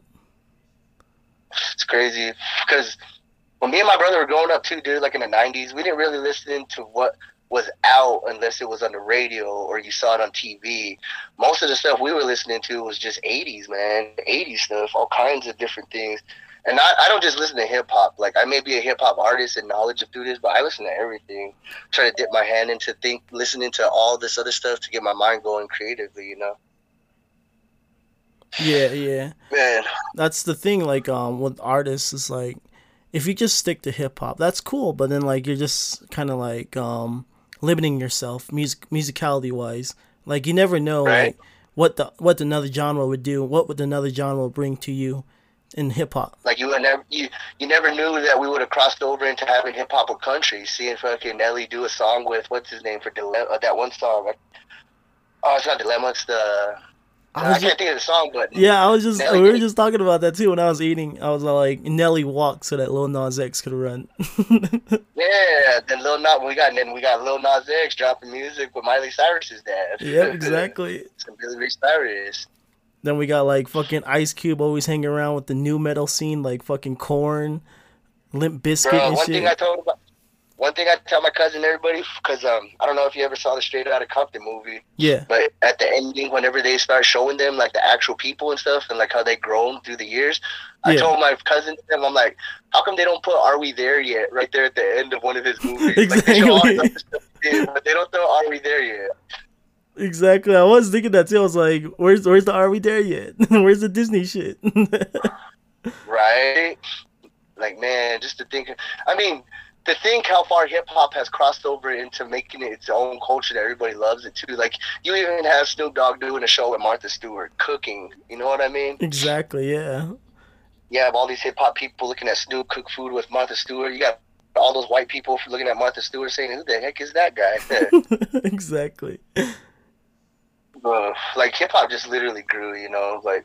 It's crazy because when me and my brother were growing up too, dude, like in the '90s, we didn't really listen to what was out unless it was on the radio or you saw it on TV. Most of the stuff we were listening to was just '80s, man, '80s stuff, all kinds of different things. And I, I don't just listen to hip hop. Like I may be a hip hop artist and knowledge of through this, but I listen to everything. Try to dip my hand into think, listening to all this other stuff to get my mind going creatively. You know, Yeah. Yeah. man. That's the thing. Like, um, with artists, is like, if you just stick to hip hop, that's cool. But then, like, you're just kind of like, um, limiting yourself, music musicality wise. Like, you never know, Right. like, what the what another genre would do. What would another genre bring to you in hip hop? Like you would never, you, you never knew that we would have crossed over into having hip hop or country. Seeing fucking Nelly do a song with what's his name for uh, that one song. Like, oh, it's not Dilemma. It's the I I, can't just, think of the song, but yeah, I was just Nelly we were just talking about that too when I was eating. I was like, Nelly walked so that Lil Nas X could run. yeah. Then Lil Nas, we got and then we got Lil Nas X dropping music with Miley Cyrus's dad. yep, exactly. Some Billy Ray Cyrus. Then we got like fucking Ice Cube always hanging around with the nu metal scene, like fucking Korn, Limp Bizkit Bro, one shit. thing I told about. One thing I tell my cousin, everybody, because um, I don't know if you ever saw the Straight Outta Compton movie. yeah, But at the ending, whenever they start showing them like the actual people and stuff, and like how they grown through the years, I told my cousin, and I'm like, how come they don't put "Are We There Yet" right there at the end of one of his movies? Like, they Exactly. the stuff but they don't throw "Are We There Yet." Exactly. I was thinking that too. I was like, "Where's where's the Are We There Yet? where's the Disney shit?" right? Like, man, just to think. I mean, to think how far hip hop has crossed over into making it its own culture that everybody loves it too. Like, you even have Snoop Dogg doing a show with Martha Stewart cooking. You know what I mean? exactly. Yeah. You have all these hip hop people looking at Snoop cook food with Martha Stewart. You got all those white people looking at Martha Stewart saying, "Who the heck is that guy?" exactly. uh, like hip hop just literally grew, you know, like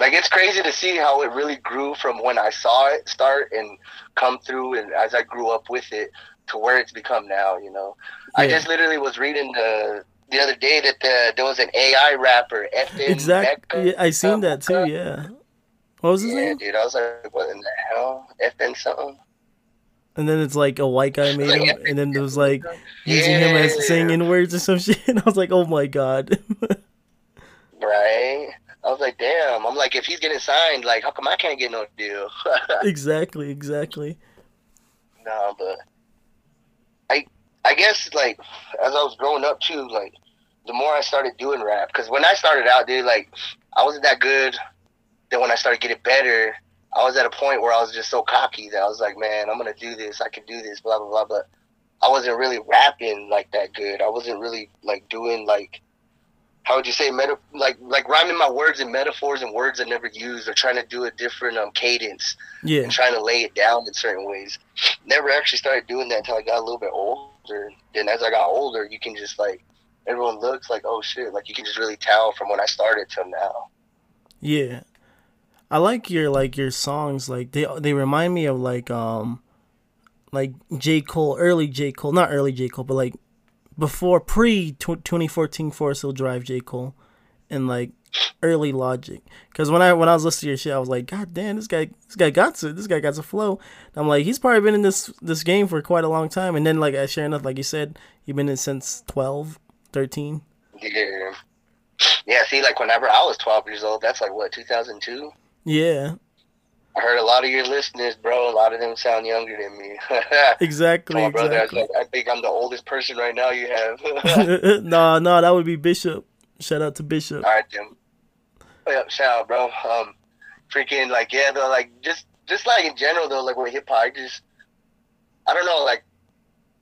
like it's crazy to see how it really grew from when I saw it start and come through and as I grew up with it to where it's become now, you know. I just literally was reading the the other day that the, there was an AI rapper, FN Exactly. Meka, Yeah, I seen that too. Yeah. What was his Yeah, name? dude, I was like, what in the hell? FN something? And then it's like a white guy made him, and then it was like using him Yeah. as singing words or some shit. And I was like, "Oh my god." Right? I was like, damn. I'm like, if he's getting signed, like, how come I can't get no deal? exactly. Exactly. No, but I I guess like as I was growing up too, like the more I started doing rap, because when I started out, dude, like I wasn't that good. Then when I started getting better, I was at a point where I was just so cocky that I was like, man, I'm gonna do this. I can do this. Blah blah blah. But I wasn't really rapping like that good. I wasn't really like doing like how would you say meta like like rhyming my words and metaphors and words I never used or trying to do a different um cadence Yeah. and trying to lay it down in certain ways. Never actually started doing that until I got a little bit older. Then as I got older, you can just like everyone looks like oh shit, like you can just really tell from when I started till now. Yeah. I like your like your songs like they they remind me of like um like J Cole early J Cole not early J Cole but like before pre 2014 Forest Hill Drive J. Cole and like early Logic. Cuz when I when I was listening to your shit I was like god damn this guy this guy got it this guy got a flow. I'm like he's probably been in this this game for quite a long time. And then like I sure enough like you said you've been in since 12 13 Yeah. Yeah, see, like whenever I was 12 years old, that's like what 2002. yeah I heard a lot of your listeners, bro. A lot of them sound younger than me. exactly brother, I, exactly like, I think I'm the oldest person right now you have. no, no, that would be Bishop. Shout out to Bishop. All right, then. Oh, yeah, shout out, bro. Um, freaking like yeah, though, like just just like in general though, like with hip hop, I just I don't know, like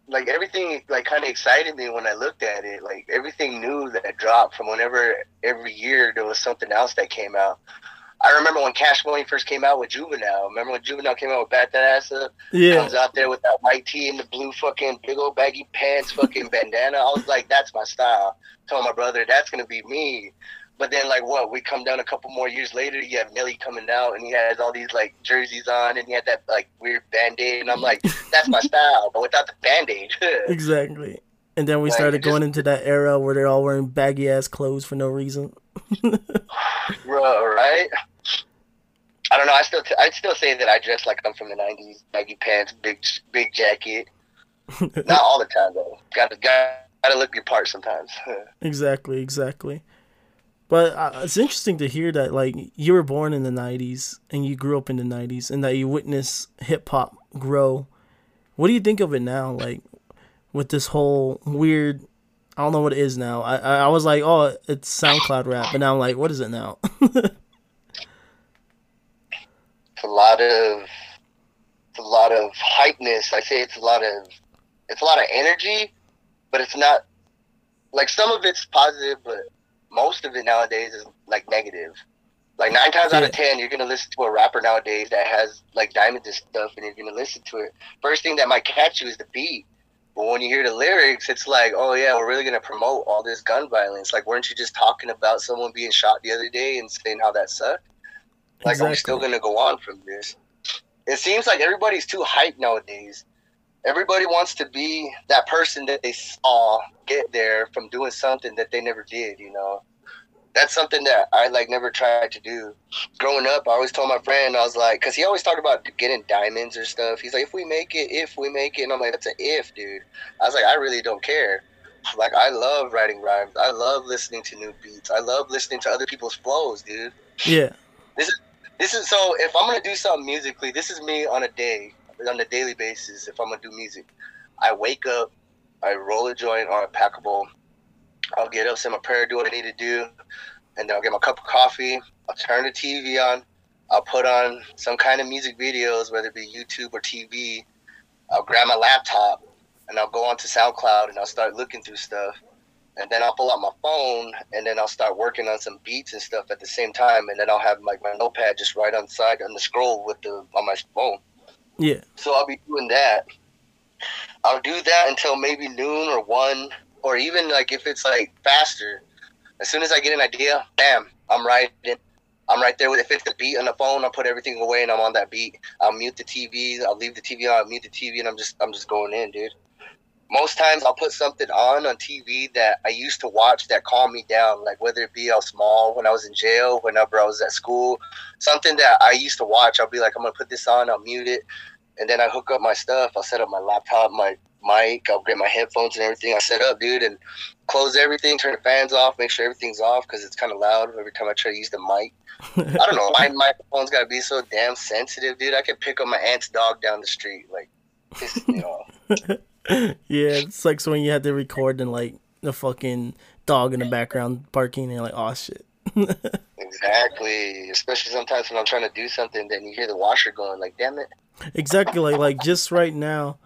like everything like kind of excited me when I looked at it. Like everything new that dropped from whenever every year there was something else that came out. I remember when Cash Money first came out with Juvenile. Remember when Juvenile came out with Back That Azz Up? Yeah, Comes out there with that white tee and the blue fucking big old baggy pants, fucking bandana. I was like, that's my style. Told my brother, that's gonna be me. But then, like, what? We come down a couple more years later. You have Nelly coming out, and he has all these like jerseys on, and he had that like weird band aid, and I'm like, that's my style, but without the band aid. exactly. And then we Like, started just- going into that era where they're all wearing baggy ass clothes for no reason. Bro, right? I don't know. I still, t- I'd still say that I dress like I'm from the '90s. Baggy pants, big, big jacket. Not all the time though. Got to, got to look your part sometimes. exactly, exactly. But uh, it's interesting to hear that like you were born in the '90s and you grew up in the '90s, and that you witnessed hip hop grow. What do you think of it now? Like with this whole weird. I don't know what it is now. I I, I was like, oh, it's SoundCloud rap, but now I'm like, what is it now? it's a lot of it's a lot of hypeness. I say it's a lot of it's a lot of energy, but it's not like some of it's positive, but most of it nowadays is like negative. Like nine times out of ten, you're gonna listen to a rapper nowadays that has like diamonds and stuff, and you're gonna listen to it. First thing that might catch you is the beat. But when you hear the lyrics, it's like, oh yeah, we're really gonna promote all this gun violence. Like, weren't you just talking about someone being shot the other day and saying how that sucked? Like, are we still gonna go on from this? It seems like everybody's too hyped nowadays. Everybody wants to be that person that they saw get there from doing something that they never did. You know, that's something that I like never tried to do. Growing up, I always told my friend, I was like, because he always talked about getting diamonds or stuff. He's like, if we make it, if we make it, and I'm like, that's an if, dude. I was like, I really don't care. Like, I love writing rhymes. I love listening to new beats. I love listening to other people's flows, dude. yeah, This is this is so. If I'm gonna do something musically, this is me on a day, on a daily basis. If I'm gonna do music, I wake up, I roll a joint or a pack a bowl, I'll get up, say my prayer, do what I need to do, and then I'll get my cup of coffee. I'll turn the TV on. I'll put on some kind of music videos, whether it be YouTube or TV. I'll grab my laptop and I'll go onto SoundCloud and I'll start looking through stuff. And then I'll pull out my phone and then I'll start working on some beats and stuff at the same time. And then I'll have like my notepad just right on the side on the scroll with the on my phone. Yeah. So I'll be doing that. I'll do that until maybe noon or one, or even like if it's like faster. As soon as I get an idea, bam, I'm writing. I'm right there with if it's the beat on the phone, I'll put everything away and I'm on that beat. I'll mute the TV, I'll leave the TV on, I'll mute the TV, and I'm just I'm just going in, dude. Most times I'll put something on on TV that I used to watch that calmed me down, like whether it be I small when I was in jail, whenever I was at school, something that I used to watch. I'll be like, I'm gonna put this on, I'll mute it, and then I hook up my stuff. I'll set up my laptop, my mic, I'll get my headphones and everything. I set up, dude, and close everything, turn the fans off, make sure everything's off because it's kind of loud every time I try to use the mic. I don't know. My microphone's got to be so damn sensitive, dude. I could pick up my aunt's dog down the street, like, piss me off. Yeah, it's like so when you had to record and like the fucking dog in the background barking and you're like, oh shit. Exactly. Especially sometimes when I'm trying to do something, then you hear the washer going, like, damn it. Exactly like like just right now,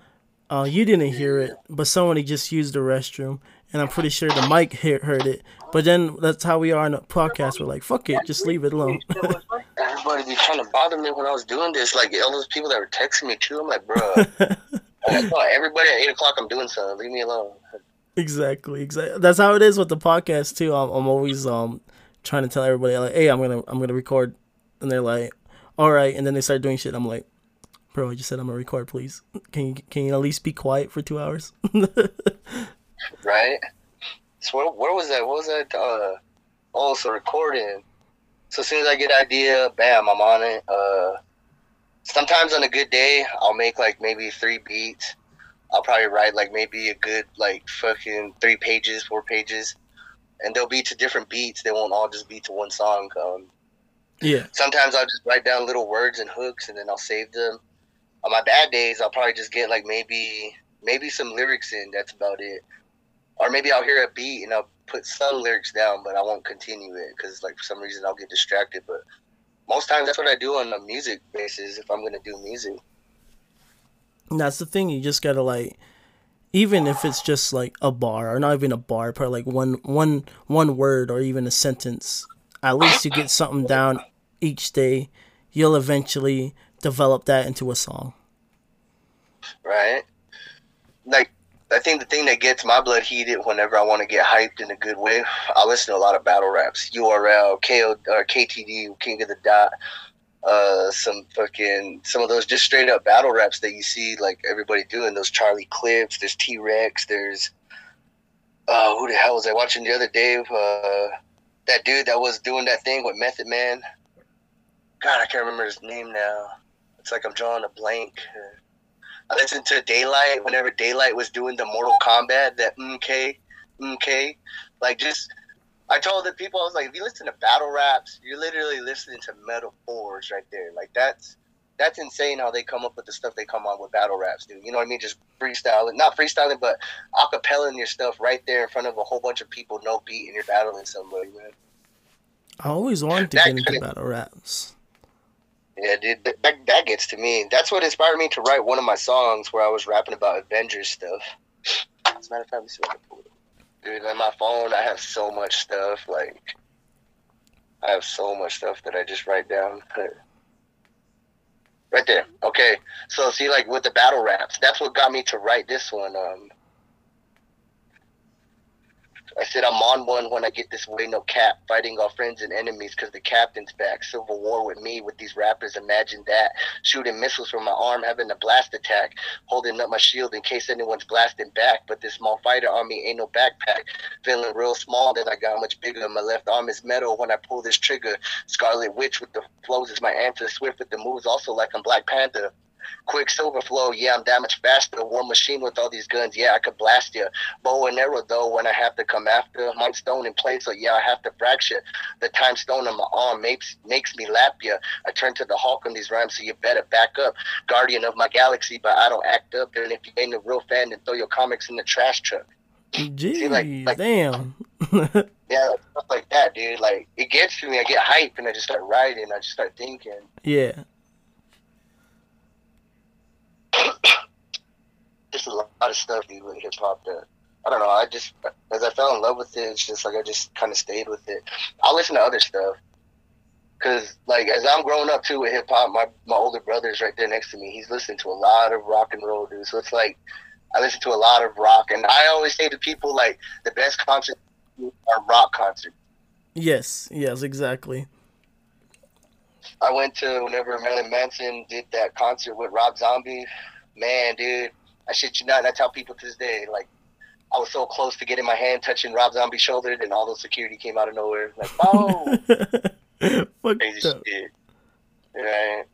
uh, you didn't hear it, but somebody just used the restroom, and I'm pretty sure the mic he- heard it. But then that's how we are in a podcast. We're like, fuck it, just leave it alone. Everybody be trying to bother me when I was doing this. Like, all those people that were texting me, too. I'm like, bro. everybody at 8 o'clock, I'm doing something. Leave me alone. exactly, exactly. That's how it is with the podcast too. I'm, I'm always um trying to tell everybody like, hey, I'm gonna I'm gonna record, and they're like, all right, and then they start doing shit. I'm like, bro, I just said I'm gonna record. Please, can you can you at least be quiet for two hours? right? So where, where was that? What was that? Uh, oh, so recording. So as soon as I get an idea, bam, I'm on it. Uh, sometimes on a good day, I'll make like maybe three beats. I'll probably write like maybe a good like fucking three pages, four pages, and they'll be to different beats. They won't all just be to one song. Um, yeah, sometimes I'll just write down little words and hooks, and then I'll save them. On my bad days, I'll probably just get like maybe maybe some lyrics in. That's about it. Or maybe I'll hear a beat and I'll put some lyrics down, but I won't continue it because like for some reason I'll get distracted. But most times that's what I do on a music basis if I'm gonna do music. And that's the thing. You just gotta like, even if it's just like a bar or not even a bar, but like one one one word or even a sentence. At least you get something down each day. You'll eventually develop that into a song. right? Like, I think the thing that gets my blood heated whenever I want to get hyped in a good way, I listen to a lot of battle raps. URL, KO, or KTD, King of the Dot, uh, some fucking, some of those just straight up battle raps that you see like everybody doing. Those Charlie Clips, there's T Rex, there's, uh, who the hell was I watching the other day? Uh, that dude that was doing that thing with Method Man. God, I can't remember his name now. It's like I'm drawing a blank. I listened to Daylyt whenever Daylyt was doing the Mortal Kombat, that MK, MK. Like, just, I told the people, I was like, if you listen to battle raps, you're literally listening to metaphors right there. Like, that's, that's insane how they come up with the stuff they come on with battle raps, dude. You know what I mean? Just freestyling, not freestyling, but acapellaing your stuff right there in front of a whole bunch of people, no beat, and you're battling somebody, man. I always wanted to That get into battle raps. Yeah, dude, that, that, gets to me. That's what inspired me to write one of my songs where I was rapping about Avengers stuff. As a matter of fact, let me see if I. Dude, on my phone, I have so much stuff. Like, I have so much stuff that I just write down. Right there. Okay. So, see, like with the battle raps, that's what got me to write this one. Um, I said I'm on one when I get this way, no cap. Fighting all friends and enemies because the captain's back. Civil war with me with these rappers. Imagine that. Shooting missiles from my arm, having a blast attack. Holding up my shield in case anyone's blasting back. But this small fighter me ain't no backpack. Feeling real small, then I got much bigger. My left arm is metal when I pull this trigger. Scarlet Witch with the flows is my answer. Swift with the moves, also like I'm Black Panther. Quicksilver flow, yeah, I'm that much faster. War machine with all these guns, yeah, I could blast you. Bow and arrow, though, when I have to come after. Mind stone in place, so yeah, I have to fracture. The time stone on my arm makes makes me lap you. I turn to the Hulk on these rhymes, so you better back up. Guardian of my galaxy, but I don't act up. And if you ain't a real fan, then throw your comics in the trash truck. Jeez, like- like- damn. Yeah, like, stuff like that, dude. Like it gets to me. I get hype and I just start writing. I just start thinking. yeah. Just a lot of stuff, dude, with hip hop that I don't know. I just as I fell in love with it, it's just like I just kind of stayed with it. I'll listen to other stuff. Cause like as I'm growing up too with hip hop, my my older brother's right there next to me. He's listening to a lot of rock and roll, dude. So it's like I listen to a lot of rock, and I always say to people like the best concerts are rock concerts. Yes. Yes. Exactly. I went to whenever Marilyn Manson did that concert with Rob Zombie. Man, dude, I shit you not. And I tell people to this day, like, I was so close to getting my hand touching Rob Zombie's shoulder, and all the security came out of nowhere. Like, oh, crazy up. shit. Right.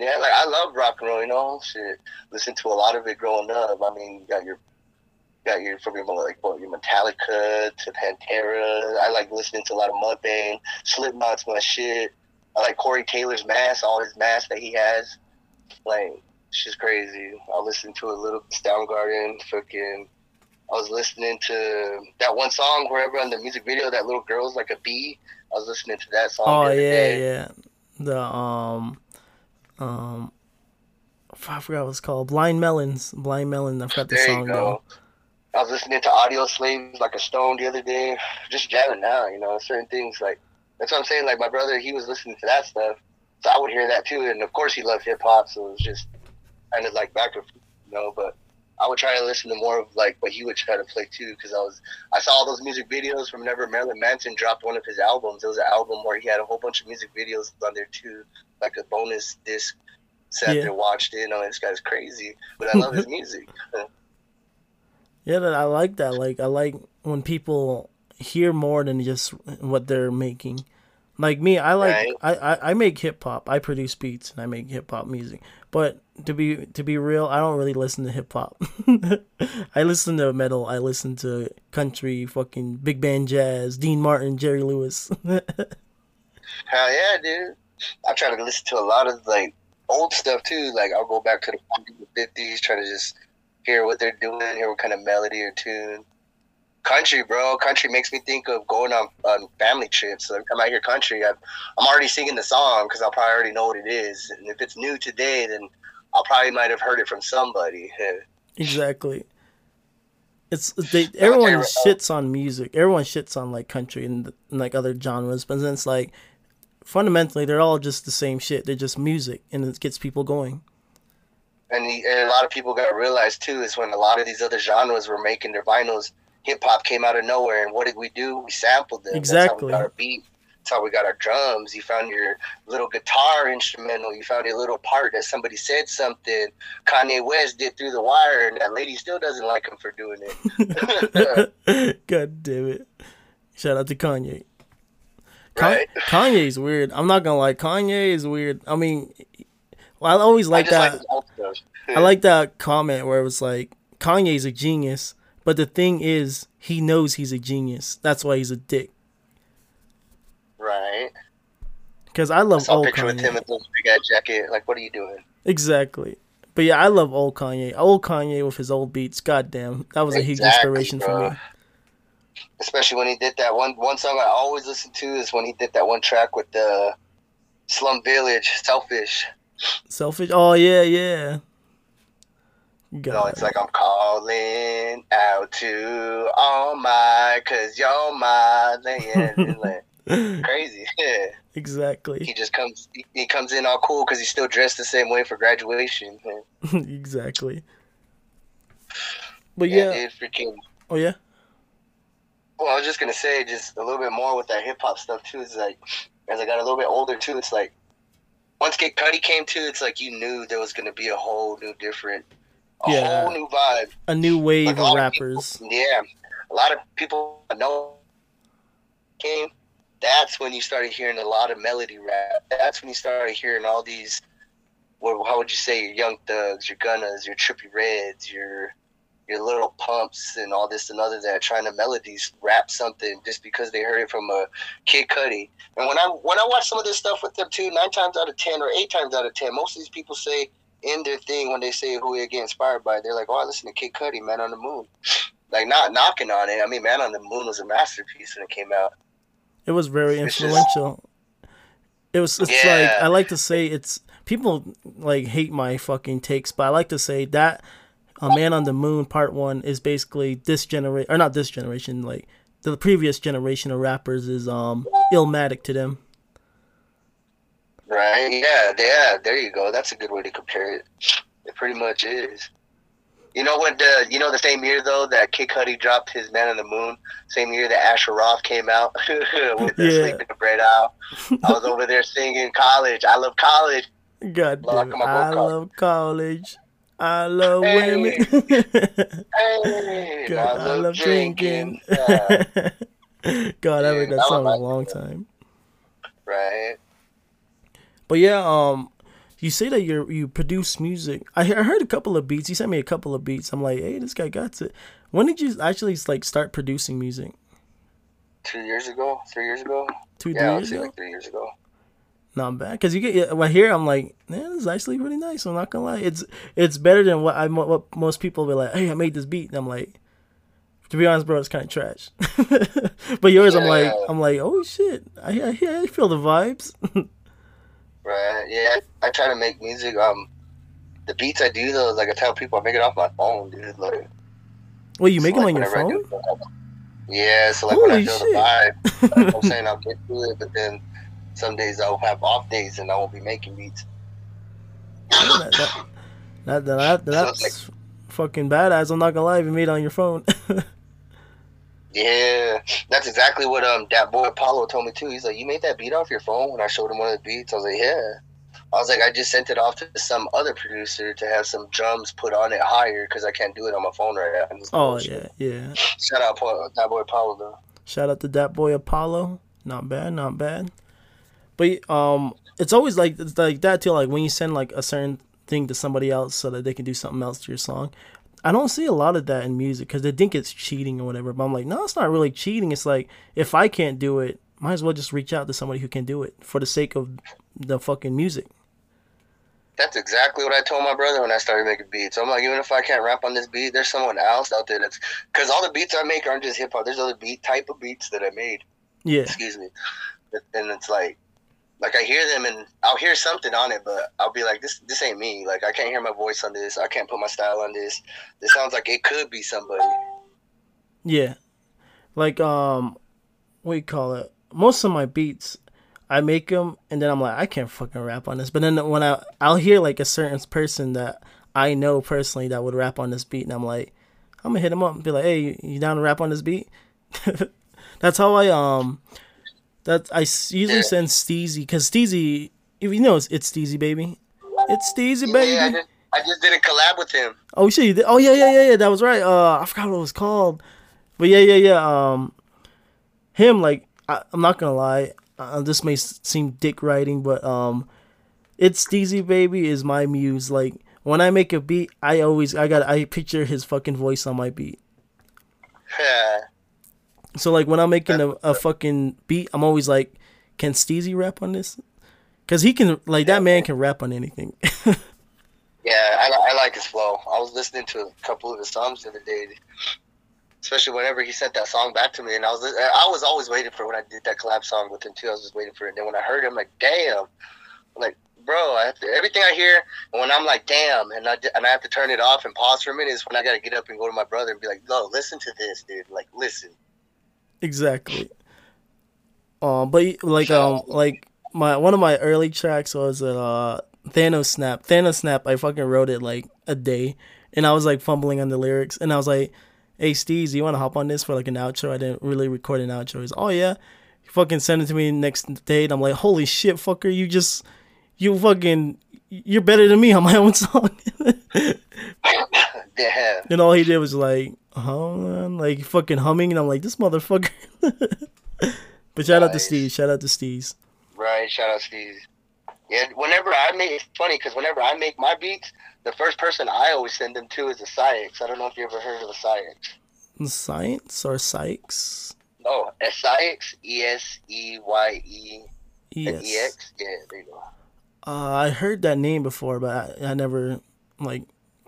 Yeah, like I love rock and roll, you know. Shit, listen to a lot of it growing up. I mean, you got your, got your from your like what your Metallica to Pantera. I like listening to a lot of Mudvayne, Slipknot's my shit. I like Corey Taylor's mask, all his masks that he has. Like, just crazy. I listened to a little Soundgarden, fucking. I was listening to that one song wherever on the music video, that little girl's like a bee. I was listening to that song. Oh the other yeah, day. yeah. The um, um, I forgot what it's called. Blind Melons. Blind Melon. I forgot the There song though. I was listening to Audioslave's like a stone the other day, just jamming out, you know, certain things like that's what I'm saying. Like my brother, he was listening to that stuff, so I would hear that too, and of course he loved hip hop, so it was just kind of like back and forth, you know. But I would try to listen to more of like what he would try to play too, because I was I saw all those music videos from whenever Marilyn Manson dropped one of his albums. It was an album where he had a whole bunch of music videos on there too, like a bonus disc. Sat Yeah. there, watched it. Oh, this guy's crazy, but I love his music. Yeah, that I like that. Like I like when people hear more than just what they're making. Like me, I like Right. I, I, I make hip hop. I produce beats and I make hip hop music. But to be to be real, I don't really listen to hip hop. I listen to metal. I listen to country, fucking big band jazz, Dean Martin, Jerry Lewis. Hell yeah, dude. I try to listen to a lot of like old stuff too. Like I'll go back to the fifties, try to just hear what they're doing, hear what kind of melody or tune. Country, bro. Country makes me think of going on, on family trips. So every time I hear country, I'm, I'm already singing the song because I'll probably already know what it is. And if it's new today, then I'll probably might have heard it from somebody. Exactly. It's they. Everyone uh, shits on music. Everyone shits on like country and, and like other genres, but then it's like fundamentally they're all just the same shit. They're just music, and it gets people going. And, the, and a lot of people got to realize too is when a lot of these other genres were making their vinyls, hip hop came out of nowhere. And what did we do? We sampled them. That's how Exactly. we got our beat. That's how we got our drums. You found your little guitar instrumental. You found a little part that somebody said something. Kanye West did through the wire, and that lady still doesn't like him for doing it. God damn it! Shout out to Kanye. Ka- Right. Kanye's weird. I'm not gonna lie. Kanye is weird. I mean, well, I always like I that. like his old stuff. I like that comment where it was like Kanye's a genius, but the thing is, he knows he's a genius. That's why he's a dick. Right. Because I I love saw a old picture with him Kanye. with those big ass jacket. Like, what are you doing? Exactly. But yeah, I love old Kanye. Old Kanye with his old beats. Goddamn, that was a huge Exactly, inspiration for me. Especially when he did that one one song I always listen to is when he did that one track with the Slum Village, Selfish. Selfish. Oh yeah, yeah. You God. know, it's like I'm calling out to all my, cause you're my land. like, crazy. Yeah. exactly. He just comes, he, comes in all cool because he's still dressed the same way for graduation. Exactly. But yeah. dude, freaking. Oh yeah. Well, I was just gonna say just a little bit more with that hip hop stuff too. Is like as I got a little bit older too, it's like once Kid Cudi came too, it's like you knew there was gonna be a whole new different, a Yeah. whole new vibe. A new wave Like, a of lot of rappers. people- yeah, a lot of people know came. That's when you started hearing a lot of melody rap. That's when you started hearing all these. What, how would you say your Young Thugs, your Gunnas, your Trippie Redds, your your Lil Pumps and all this and other that are trying to melodies rap something just because they heard it from a Kid Cudi. And when I when I watch some of this stuff with them too, nine times out of ten or eight times out of ten, most of these people say in their thing when they say who they get inspired by, they're like, "Oh, I listen to Kid Cudi, Man on the Moon." like not knocking on it. I mean, Man on the Moon was a masterpiece when it came out. It was very It's just- influential. It was. It's like I like to say it's people like hate my fucking takes, but I like to say that a man on the moon part one is basically this generation or not this generation, like the previous generation of rappers is um illmatic to them. Right? Yeah, yeah. There you go. That's a good way to compare it. It pretty much is. You know what? The you know the same year though that Kid Cudi dropped his Man on the Moon. Same year that Asher Roth came out with the Yeah. Asleep in the Bread Aisle. I was over there singing college. I love college. God damn, I love college. I love Hey. women. Hey, God, I love drinking. Yeah, God, I heard that I song a long time. right. But yeah, um, you say that you you produce music. I, I heard a couple of beats. You sent me a couple of beats. I'm like, hey, this guy got it. When did you actually like start producing music? Two years ago, three years ago. Two, Yeah, years ago. like three years ago. Not bad, cause you get yeah, well here. I'm like, man, this is actually really nice. I'm not gonna lie. It's it's better than what I what most people be like. Hey, I made this beat. And I'm like, to be honest, bro, it's kind of trash. but yours, I'm like, Yeah. I'm like, oh shit, I I, I feel the vibes. Right. Yeah. I try to make music. Um, the beats I do though, like I tell people, I make it off my phone, dude. Like, well, you so, make them like, on your phone? Yeah. So like when I Holy feel shit. the vibe, like, I'm saying I'll get to it, but then some days I'll have off days and I won't be making beats. that, that, that, that, that's fucking badass. I'm not gonna lie. If you made it on your phone. Yeah, that's exactly what um that boy Apollo told me too. He's like, "You made that beat off your phone?" When I showed him one of the beats, I was like, "Yeah." I was like, "I just sent it off to some other producer to have some drums put on it higher because I can't do it on my phone right now." Oh yeah, yeah. Shout out Paul, that boy Apollo though. Shout out to that boy Apollo. Not bad, not bad. But um, it's always like it's like that too. Like when you send like a certain thing to somebody else so that they can do something else to your song. I don't see a lot of that in music because they think it's cheating or whatever. But I'm like, no, it's not really cheating. It's like if I can't do it, might as well just reach out to somebody who can do it for the sake of the fucking music. That's exactly what I told my brother when I started making beats. I'm like, even if I can't rap on this beat, there's someone else out there that's because all the beats I make aren't just hip hop. There's other beat type of beats that I made. Yeah, excuse me and it's like like i hear them and i'll hear something on it but i'll be like this this ain't me like i can't hear my voice on this i can't put my style on this this sounds like it could be somebody Yeah. Like um what you call it? Most of my beats I make them and then I'm like I can't fucking rap on this. But then when I I'll hear like a certain person that I know personally that would rap on this beat and I'm like I'm to hit him up and be like, "Hey, you, you down to rap on this beat?" That's how I um that I usually send Steezy cuz Steezy you know it's, it's Steezy baby. It's Steezy baby. I just, I just did a collab with him Oh shit! Oh yeah, yeah, yeah, yeah. That was right. Uh, I forgot what it was called, but yeah, yeah, yeah. Um, him like I, I'm not gonna lie. Uh, this may seem dick writing, but um, it's Steezy baby is my muse. Like when I make a beat, I always I got I picture his fucking voice on my beat. yeah So like when I'm making a, a fucking beat, I'm always like, can Steezy rap on this? Cause he can like that man can rap on anything. yeah I, I like his flow. I was listening to a couple of his songs the other day especially whenever he sent that song back to me and i was i was always waiting for when i did that collab song with him too. I was just waiting for it and then when i heard him like damn. I'm like bro I have to, everything i hear and when i'm like damn and I, and I have to turn it off and pause for a minute is when i gotta get up and go to my brother and be like no listen to this dude. Like listen Exactly. Um, but like um like my one of my early tracks was uh Thanos Snap. Thanos Snap. I fucking wrote it like a day, and I was like fumbling on the lyrics, and I was like, "Hey, Steez, you want to hop on this for like an outro?" I didn't really record an outro. He's, "Oh yeah." He fucking sent it to me next day, and I'm like, "Holy shit, fucker! You just you fucking you're better than me on my own song." yeah And all he did was like, huh, like fucking humming, and I'm like, this motherfucker. but shout out to Nice. Steve. Shout out to Steve. Right, shout out Steve. Yeah, whenever I make it's funny because whenever I make my beats, the first person I always send them to is a Sykes. I don't know if you ever heard of a Sykes. Science or Sykes? Oh, Sykes, E S E Y E Yes. X. Yeah, there you go. Uh, I heard that name before, but I, I never like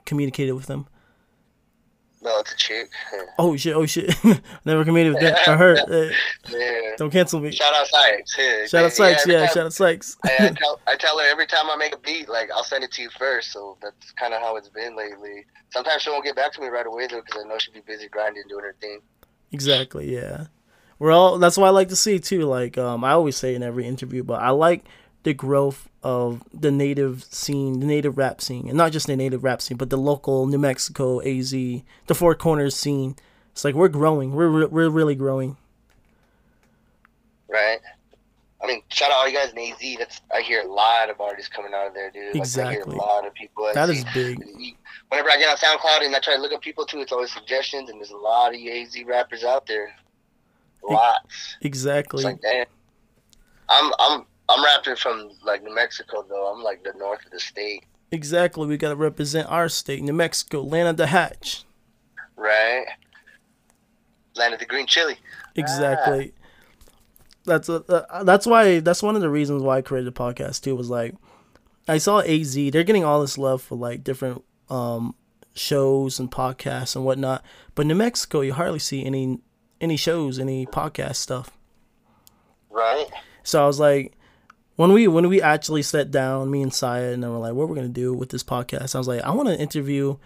communicated with them. No, it's a chick. Oh shit! Oh shit! Never committed with that. I heard. Uh, Yeah. don't cancel me. Shout out Sykes. Yeah, Shout out Sykes. Yeah, time- shout out Sykes. I, I, tell, I tell her every time I make a beat, like I'll send it to you first. So that's kind of how it's been lately. Sometimes she won't get back to me right away though, because I know she'd be busy grinding, doing her thing. Exactly. Yeah. We're all. That's what I like to see too. Like um, I always say in every interview, but I like the growth of the native scene, the native rap scene, and not just the native rap scene, but the local New Mexico, AZ, the Four Corners scene. It's like we're growing. We're re- we're really growing. right? I mean, shout out all you guys in AZ. That's I hear a lot of artists coming out of there, dude. Like, I Exactly. hear a lot of people. That is big. Whenever I get on SoundCloud and I try to look up people too, it's always suggestions, and there's a lot of AZ rappers out there. Lots. Exactly. It's like, damn. I'm I'm I'm rapping from like New Mexico though. I'm like the north of the state, Exactly. We gotta represent our state, New Mexico, land of the hatch. right? Land of the green chili. Exactly. That's a, uh, that's why that's one of the reasons why I created the podcast too. Was like I saw AZ. They're getting all this love for like different um shows and podcasts and whatnot. But New Mexico, you hardly see any any shows, any podcast stuff. Right. So I was like, when we when we actually sat down, me and Siah, and then we're like, what we're gonna do with this podcast? I was like, I want to interview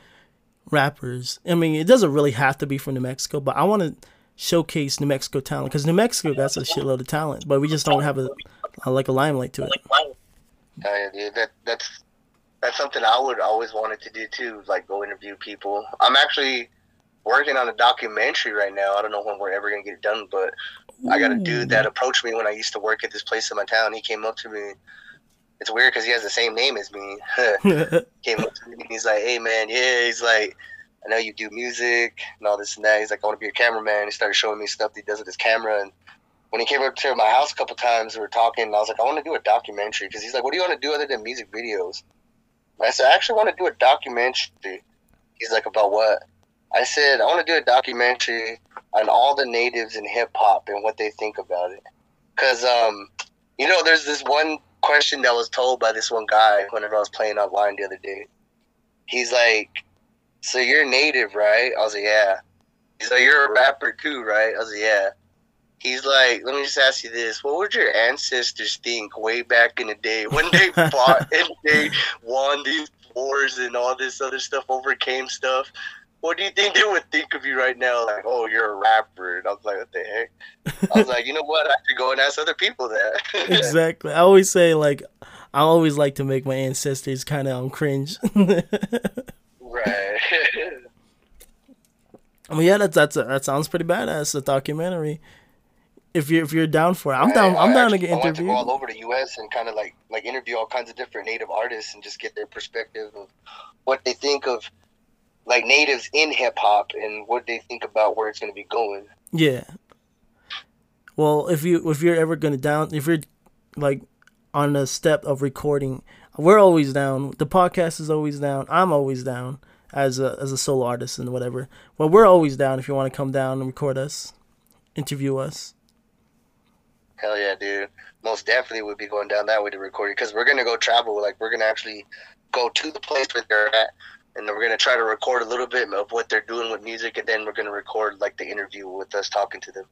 rappers. I mean, it doesn't really have to be from New Mexico, but I want to showcase New Mexico talent because New Mexico got a shitload of talent, but we just don't have a, a like a limelight to it. Oh, yeah. That that's that's something I would always wanted to do too. Like go interview people. I'm actually working on a documentary right now. I don't know when we're ever gonna get it done, but I got a dude that approached me when I used to work at this place in my town. He came up to me. It's weird because he has the same name as me. came up to me and he's like, "Hey man, yeah." He's like, "I know you do music and all this and that." He's like, "I want to be a cameraman." He started showing me stuff that he does with his camera. And when he came up to my house a couple times, we were talking. And I was like, "I want to do a documentary." Because he's like, "What do you want to do other than music videos?" And I said, "I actually want to do a documentary." He's like, "About what?" I said, "I want to do a documentary on all the natives in hip hop and what they think about it." Because um, you know, there's this one question that was told by this one guy whenever I was playing online the other day. He's like, "So you're native, right?" I was like, "Yeah." He's like, "You're a rapper too, right?" I was like, "Yeah." He's like, "Let me just ask you this: What would your ancestors think way back in the day when they fought and they won these wars and all this other stuff, overcame stuff? What do you think they would think of you right now? Like, oh, you're a rapper?" And I was like, "What the heck?" I was like, "You know what? I could go and ask other people that." exactly. I always say like, I always like to make my ancestors kind of um, cringe. right. Well, yeah, that's that's that sounds pretty badass. A documentary. If you're if you're down for it, I'm down. I- I'm I down to actually- get I want to interviewed. go all over the U.S. and kind of like like interview all kinds of different native artists and just get their perspective of what they think of like natives in hip hop and what they think about where it's going to be going. Yeah. Well, if you if you're ever gonna down, if you're like on the step of recording, we're always down. The podcast is always down. I'm always down as a as a solo artist and whatever. Well, we're always down if you want to come down and record us, interview us. Hell yeah, dude! Most definitely would be going down that way to record it because we're gonna go travel. Like we're gonna actually go to the place where they're at, and then we're gonna try to record a little bit of what they're doing with music, and then we're gonna record like the interview with us talking to them.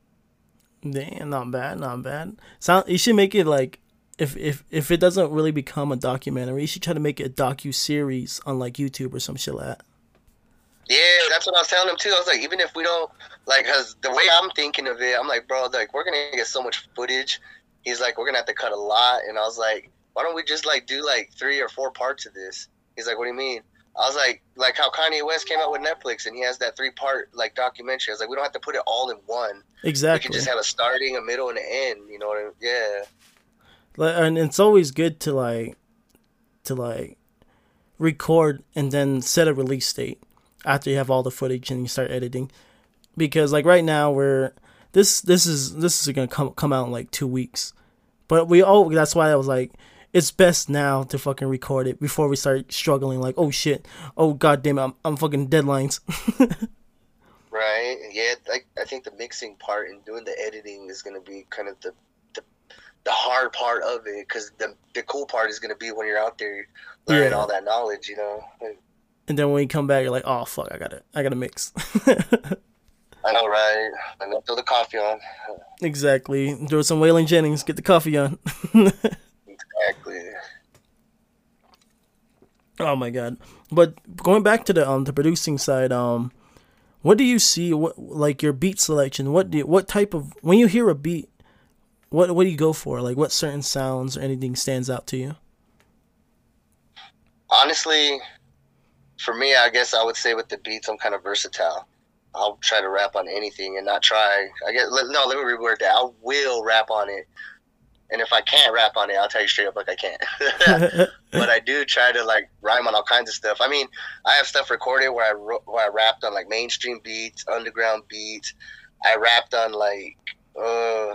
Damn, not bad, not bad. Sound you should make it like if if if it doesn't really become a documentary, you should try to make it a docu series on like YouTube or some shit like that. Yeah, that's what I was telling him too. I was like, even if we don't like, cause the way I'm thinking of it, I'm like, bro, like we're gonna get so much footage. He's like, we're gonna have to cut a lot, and I was like, why don't we just like do like three or four parts of this? He's like, what do you mean? I was like, like how Kanye West came out with Netflix, and he has that three part like documentary. I was like, we don't have to put it all in one. Exactly. We can just have a starting, a middle, and an end. You know what I mean? Yeah. Like, and it's always good to like to like record and then set a release date after you have all the footage and you start editing because like right now we're this this is this is gonna come come out in like two weeks but we oh that's why i was like it's best now to fucking record it before we start struggling like oh shit oh god damn it i'm, I'm fucking deadlines Right. Yeah. Like I think the mixing part and doing the editing is gonna be kind of the the, the hard part of it because the the cool part is gonna be when you're out there learning Yeah. all that knowledge. You know. and then when you come back, you're like, oh fuck, I gotta, I gotta mix. I know, right? And then throw the coffee on. exactly. Throw some Waylon Jennings, get the coffee on. Exactly. oh my god. But going back to the um the producing side, um, what do you see? What like your beat selection? What do you, what type of when you hear a beat? What what do you go for? Like what certain sounds or anything stands out to you? Honestly, for me, I guess I would say with the beats, I'm kind of versatile. I'll try to rap on anything and not try. I let- no. Let me reword that. I will rap on it, and if I can't rap on it, I'll tell you straight up like I can't. but I do try to like rhyme on all kinds of stuff. I mean, I have stuff recorded where I where I rapped on like mainstream beats, underground beats. I rapped on like uh,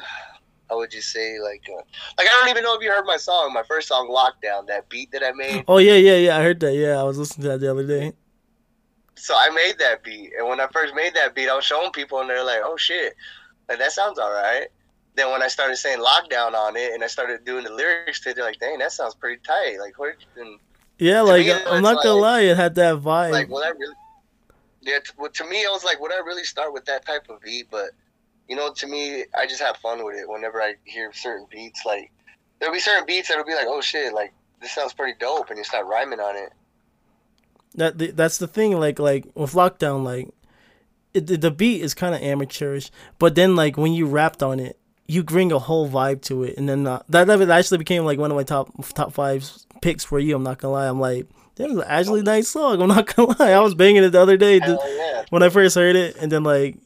how would you say like uh, like I don't even know if you heard my song, my first song, Lockdown, that beat that I made. Oh yeah, yeah, yeah. I heard that. Yeah, I was listening to that the other day. So I made that beat, and when I first made that beat, I was showing people, and they're like, "Oh shit, like that sounds all right." Then when I started saying lockdown on it, and I started doing the lyrics to it, they're like, "Dang, that sounds pretty tight." Like, where? And Yeah, like me, I'm not gonna lie, it had that vibe. like, would I really? Yeah, t- well, to me, I was like, would I really start with that type of beat? But you know, to me, I just have fun with it. Whenever I hear certain beats, like there'll be certain beats that'll be like, "Oh shit, like this sounds pretty dope," and you start rhyming on it. that that's the thing. Like like with lockdown, like it, the- the beat is kind of amateurish, but then like when you rapped on it, you bring a whole vibe to it, and then uh, that that actually became like one of my top top five picks for you. I'm not gonna lie. I'm like. That was actually a nice song. I'm not gonna lie. I was banging it the other day. Yeah. when I first heard it, and then like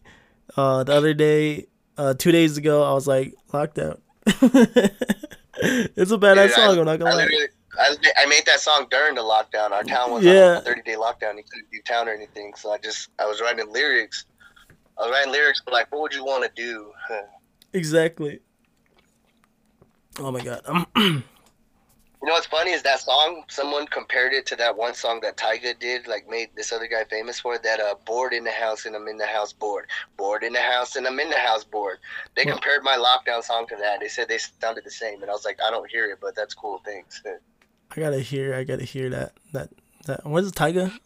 uh, the other day, uh, two days ago, I was like locked out. it's a badass Dude, song. I, I'm not gonna lie. I, I made that song during the lockdown. Our town was Yeah. on a 30 day lockdown. You couldn't do town or anything. So I just, I was writing lyrics. I was writing lyrics, but like, what would you want to do? Exactly. Oh my god. Um, You know what's funny is that song. Someone compared it to that one song that Tyga did, like made this other guy famous for. That uh, bored in the house and I'm in the house bored, bored in the house and I'm in the house bored. They Well- compared my lockdown song to that. They said they sounded the same, and I was like, I don't hear it, but that's cool. Thanks. I gotta hear. I gotta hear that. That that. What is it, Tyga?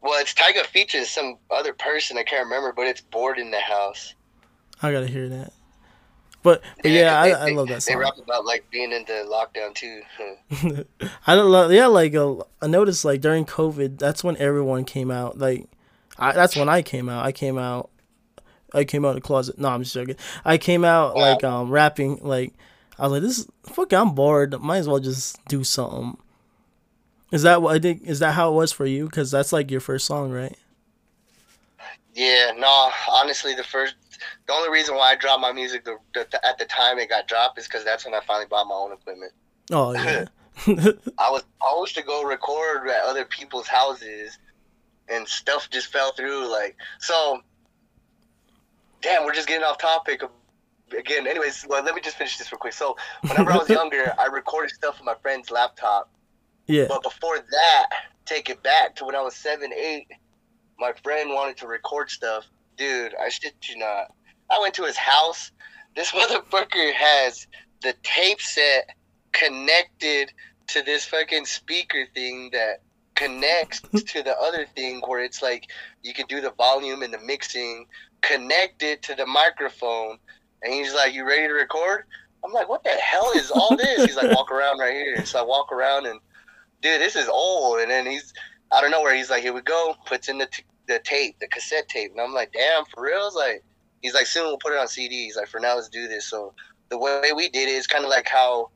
Well, it's Tyga features some other person I can't remember, but it's bored in the house. I gotta hear that. But, but yeah, I, they- I love that song. They rap about like being in the lockdown too. I don't love. Yeah, like uh, I noticed like during COVID, that's when everyone came out. Like, I, that's when I came out. I came out. I came out of the closet. No, I'm just joking. I came out like um rapping. Like I was like, this is fuck. I'm bored. Might as well just do something. Is that what I think? Is that how it was for you? Because that's like your first song, right? yeah, no, honestly, the first, the only reason why I dropped my music the, the, at the time it got dropped is because that's when I finally bought my own equipment. Oh yeah. I was supposed to go record at other people's houses, and stuff just fell through. Like so, damn, we're just getting off topic. Again, anyways, well, let me just finish this real quick. So, whenever I was younger, I recorded stuff on my friend's laptop. yeah. But before that, take it back to when I was seven, eight. My friend wanted to record stuff. Dude, I shit you not. I went to his house. This motherfucker has the tape set connected to this fucking speaker thing that connects to the other thing where it's like you can do the volume and the mixing, connect it to the microphone. And he's like, You ready to record? I'm like, What the hell is all this? He's like, Walk around right here. So I walk around and dude, this is old. And then he's, I don't know where he's like, here we go, puts in the, t- the tape, the cassette tape. And I'm like, damn, for real? It's like, he's like, soon we'll put it on CD. He's like, for now, let's do this. So the way we did it is kind of like how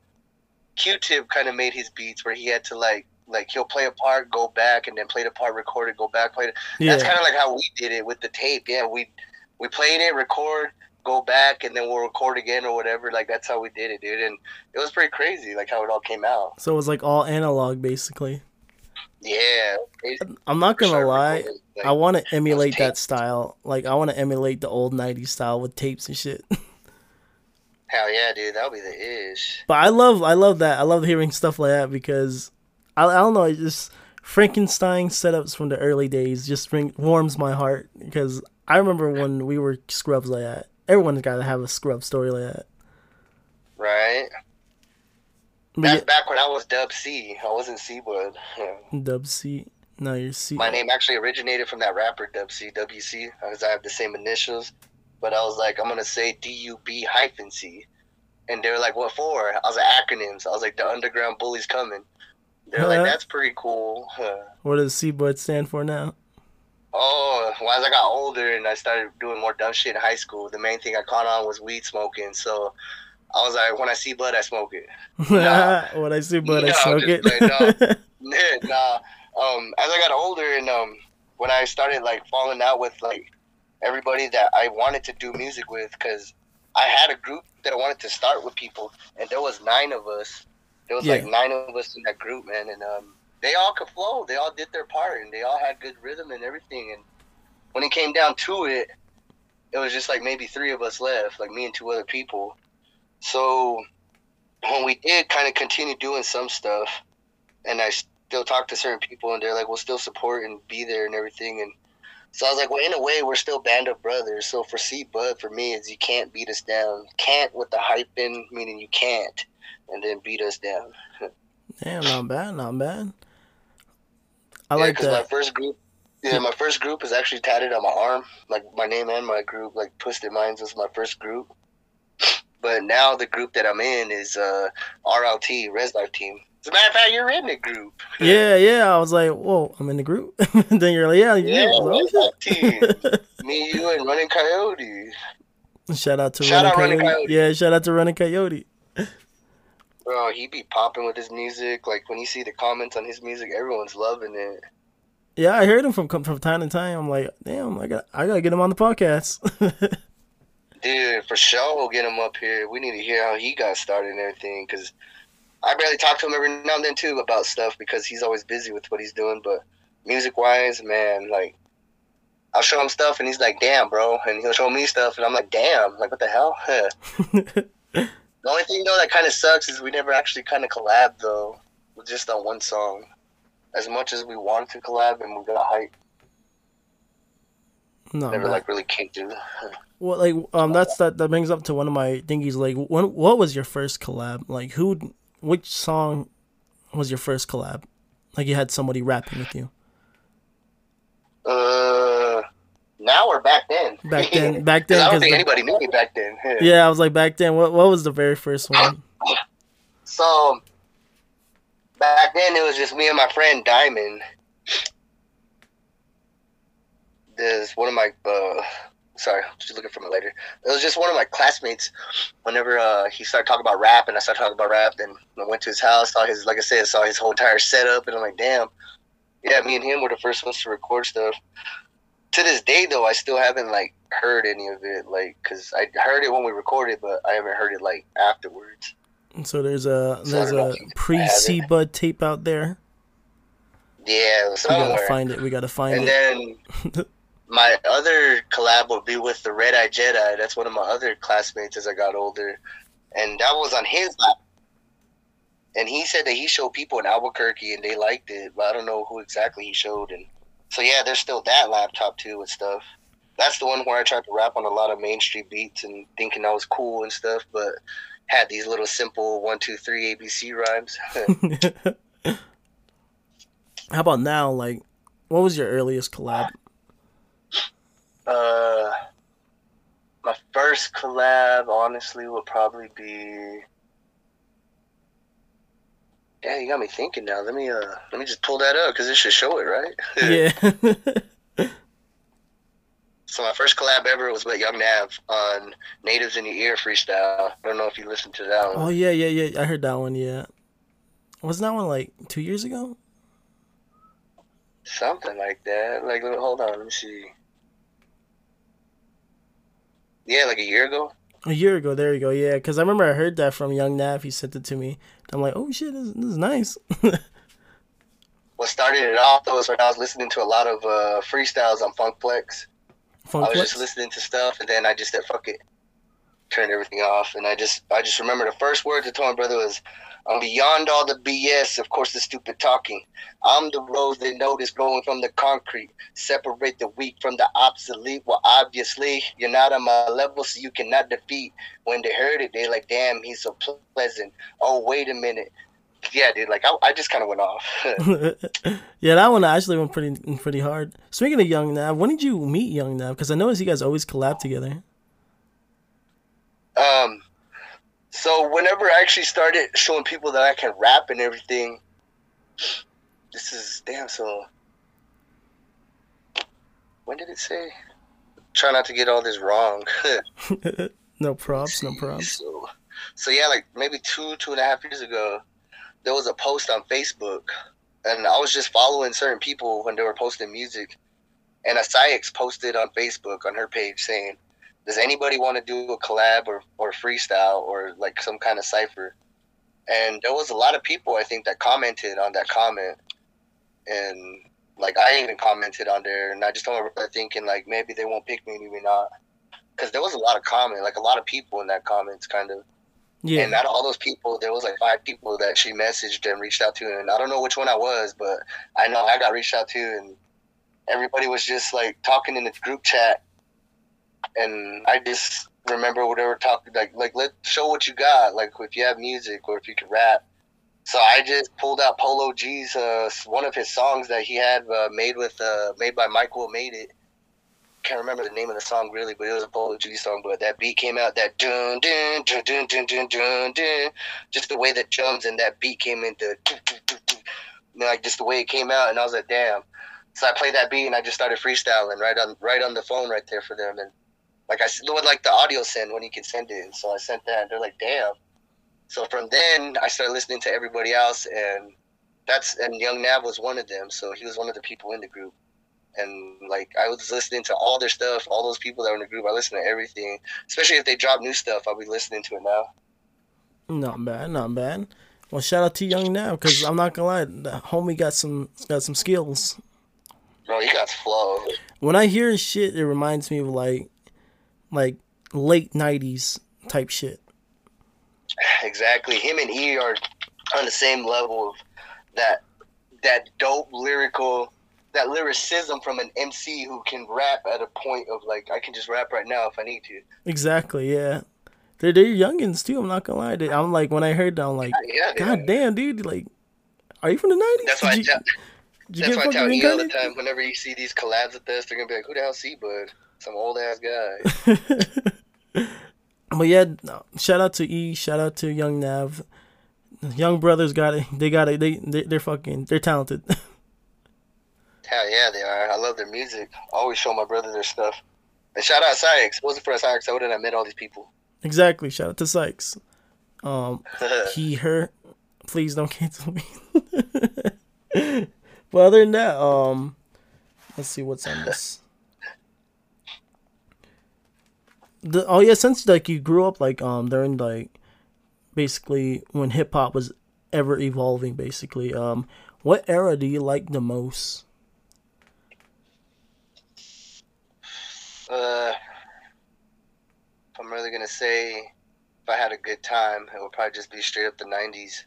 Q-Tip kind of made his beats where he had to like, like he'll play a part, go back, and then play the part, record it, go back, play it. That's kind of like how we did it with the tape. Yeah, we we played it, record, go back, and then we'll record again or whatever. Like that's how we did it, dude. And it was pretty crazy, like how it all came out. So it was like all analog, basically. Yeah. I'm not gonna lie. like, I want to emulate that style. Like I want to emulate the old '90s style with tapes and shit. Hell yeah, dude, that'll be the ish. But I love, I love that. I love hearing stuff like that because I, I don't know. It just Frankenstein setups from the early days just bring, warms my heart because I remember when we were scrubs like that. Everyone's got to have a scrub story like that. Right? That's back when I was Dub C. I wasn't C-Bud. Yeah. yeah, Dub C. No, you're C. My name actually originated from that rapper Dub C WC because I have the same initials. But I was like, I'm gonna say D U B hyphen C, and they were like, "What for?" I was like, "Acronyms." I was like, "The Underground Bullies coming." They're Huh? like, "That's pretty cool." Huh. What does C Bud stand for now? Oh, well, as I got older and I started doing more dumb shit in high school, the main thing I caught on was weed smoking. So I was like, when I see blood, I smoke it. Nah. what I see Bud, I smoke it. like, nah. Um, as I got older and um, when I started like falling out with like everybody that I wanted to do music with, because I had a group that I wanted to start with people, and there was nine of us. There was like nine of us in that group, man, and um, they all could flow. They all did their part, and they all had good rhythm and everything. And when it came down to it, it was just like maybe three of us left, like me and two other people. So when we did kind of continue doing some stuff, and I still talk to certain people, and they're like, "We'll still support and be there and everything." And so I was like, "Well, in a way, we're still band of brothers." So for C Bud, for me, is you can't beat us down. Can't with the hype in, meaning you can't, and then beat us down. Damn, not bad, not bad. I yeah, like because my first group, yeah, my first group is actually tatted on my arm, like my name and my group, like Twisted Minds was my first group. But now the group that I'm in is uh, RLT, Res Life Team. As a matter of fact, you're in the group. Yeah, yeah. I was like, whoa, I'm in the group. then you're like, yeah, Yeah, yeah. I was like, Team. Me, you, and Running Coyote. Shout out to Shout Running out Running Coyote. Coyote. Yeah, shout out to Running Coyote. Bro, he be popping with his music. Like when you see the comments on his music, everyone's loving it. Yeah, I heard him from from time to time. I'm like, damn, I got I gotta get him on the podcast. Dude, for sure, we'll get him up here. We need to hear how he got started and everything, because I barely talk to him every now and then too about stuff because he's always busy with what he's doing. But music wise, man, like I'll show him stuff and he's like, "Damn, bro," and he'll show me stuff and I'm like, "Damn, like what the hell?" the only thing though that kind of sucks is we never actually kind of collab though, just on one song. As much as we wanted to collab and we got hype, no, never man. like really came in. Well, like um, that's that that brings up to one of my thingies. Like, when what was your first collab? Like, who, which song was your first collab? Like, you had somebody rapping with you. Uh, now or back then? Back then- back then, I don't think the- anybody knew me back then. Yeah, I was like back then. What what was the very first one? So back then it was just me and my friend Diamond. There's one of my uh sorry, just looking for my later. It was just one of my classmates. Whenever uh, he started talking about rap and I started talking about rap, then I went to his house, saw his like I said, saw his whole entire setup, and I'm like, damn, yeah, me and him were the first ones to record stuff. To this day, though, I still haven't like heard any of it, like, cause I heard it when we recorded, but I haven't heard it like afterwards. So there's a there's a pre. C Bud tape out there. Yeah, somewhere. We gotta find it. We gotta find and it. then my other collab would be with the Red Eye Jedi. That's one of my other classmates as I got older, and that was on his lap. And he said that he showed people in Albuquerque and they liked it, but I don't know who exactly he showed. And so yeah, there's still that laptop too with stuff. That's the one where I tried to rap on a lot of mainstream beats and thinking I was cool and stuff, but had these little simple one two three ABC rhymes. How about now? Like, what was your earliest collab? Uh, my first collab, honestly, would probably be. Yeah, you got me thinking now. Let me uh, let me just pull that up because it should show it, right? yeah. So my first collab ever was with Young Nav on "Natives in Your Ear" freestyle. I don't know if you listened to that one. oh yeah, yeah, yeah. I heard that one. Yeah. Wasn't that one like two years ago? Something like that. Like, hold on, let me see. Yeah, like a year ago. A year ago. There you go. Yeah, because I remember I heard that from Young Nav. He sent it to me. I'm like, oh shit, this, this is nice. What started it off though was when I was listening to a lot of uh, freestyles on Funk Flex. Funk I was just listening to stuff, and then I just said, "Fuck it," turned everything off, and I just, I just remember the first words I told my brother was, "I'm beyond all the BS, of course, the stupid talking. I'm the rose they notice growing from the concrete. Separate the weak from the obsolete. Well, obviously, you're not on my level, so you cannot defeat." When they heard it, they're like, "Damn, he's so pleasant." Oh, wait a minute. yeah, dude, like I, I just kind of went off. yeah, that one actually went pretty pretty hard. Speaking of Young Nav, when did you meet Young Nav? Because I noticed you guys always collab together. um, so whenever I actually started showing people that I can rap and everything, this is damn. So when did it say? Try not to get all this wrong. no props, no props. So, so yeah, like maybe two, two and a half years ago, there was a post on Facebook, and I was just following certain people when they were posting music, and a Sykes posted on Facebook on her page saying, "Does anybody want to do a collab or or freestyle or like some kind of cipher?" And there was a lot of people I think that commented on that comment, and like I even commented on there, and I just remember thinking like maybe they won't pick me, maybe not, because there was a lot of comment, like a lot of people in that comments, kind of. Yeah, And out of all those people, there was like five people that she messaged and reached out to, and I don't know which one I was, but I know I got reached out to, and everybody was just like talking in the group chat, and I just remember whatever topic like like let show what you got like if you have music or if you can rap. So I just pulled out Polo G's uh, one of his songs that he had uh, made with uh, made by Michael made it. Can't remember the name of the song really, but it was a Polo G song. But that beat came out that dun dun dun dun dun dun dun, dun. just the way the drums and that beat came into you know, like just the way it came out, and I was like, damn. So I played that beat and I just started freestyling right on right on the phone right there for them and like I with like the audio send when you can send it. And so I sent that, and they're like, damn. So from then I started listening to everybody else, and that's and Young Nav was one of them. So he was one of the people in the group, and like I was listening to all their stuff, all those people that were in the group. I listened to everything, especially if they drop new stuff. I'll be listening to it now. not bad, not bad. Well, shout out to Young Nav because I'm not gonna lie, the homie got some got some skills. Bro, he got flow. When I hear his shit, it reminds me of like like late '90s type shit. Exactly. Him and E are on the same level of that that dope lyrical that lyricism from an MC who can rap at a point of like I can just rap right now if I need to. Exactly, yeah. They're they're youngins too. I'm not gonna lie. They- I'm like when I heard that, I'm like, Yeah, God damn, dude! Like, are you from the '90s? That's why I you, tell, that's why I tell E all the time. Whenever you see these collabs with us, they're gonna be like, "Who the hell C Bud? Some old ass guy." But yeah, shout out to E. Shout out to Young Nav. Young brothers got it. They got it. They, they they're fucking. They're talented. Hell yeah, they are. I love their music. I always show my brother their stuff. And shout out Sykes. Wasn't for Sykes, I wouldn't have met all these people. exactly. Shout out to Sykes. Um, he her. Please don't cancel me. but other than that, um, let's see what's on this. The, oh yeah, since like you grew up like um during like basically when hip hop was ever evolving, basically um, what era do you like the most? Uh, I'm really gonna say, if I had a good time, it would probably just be straight up the '90s.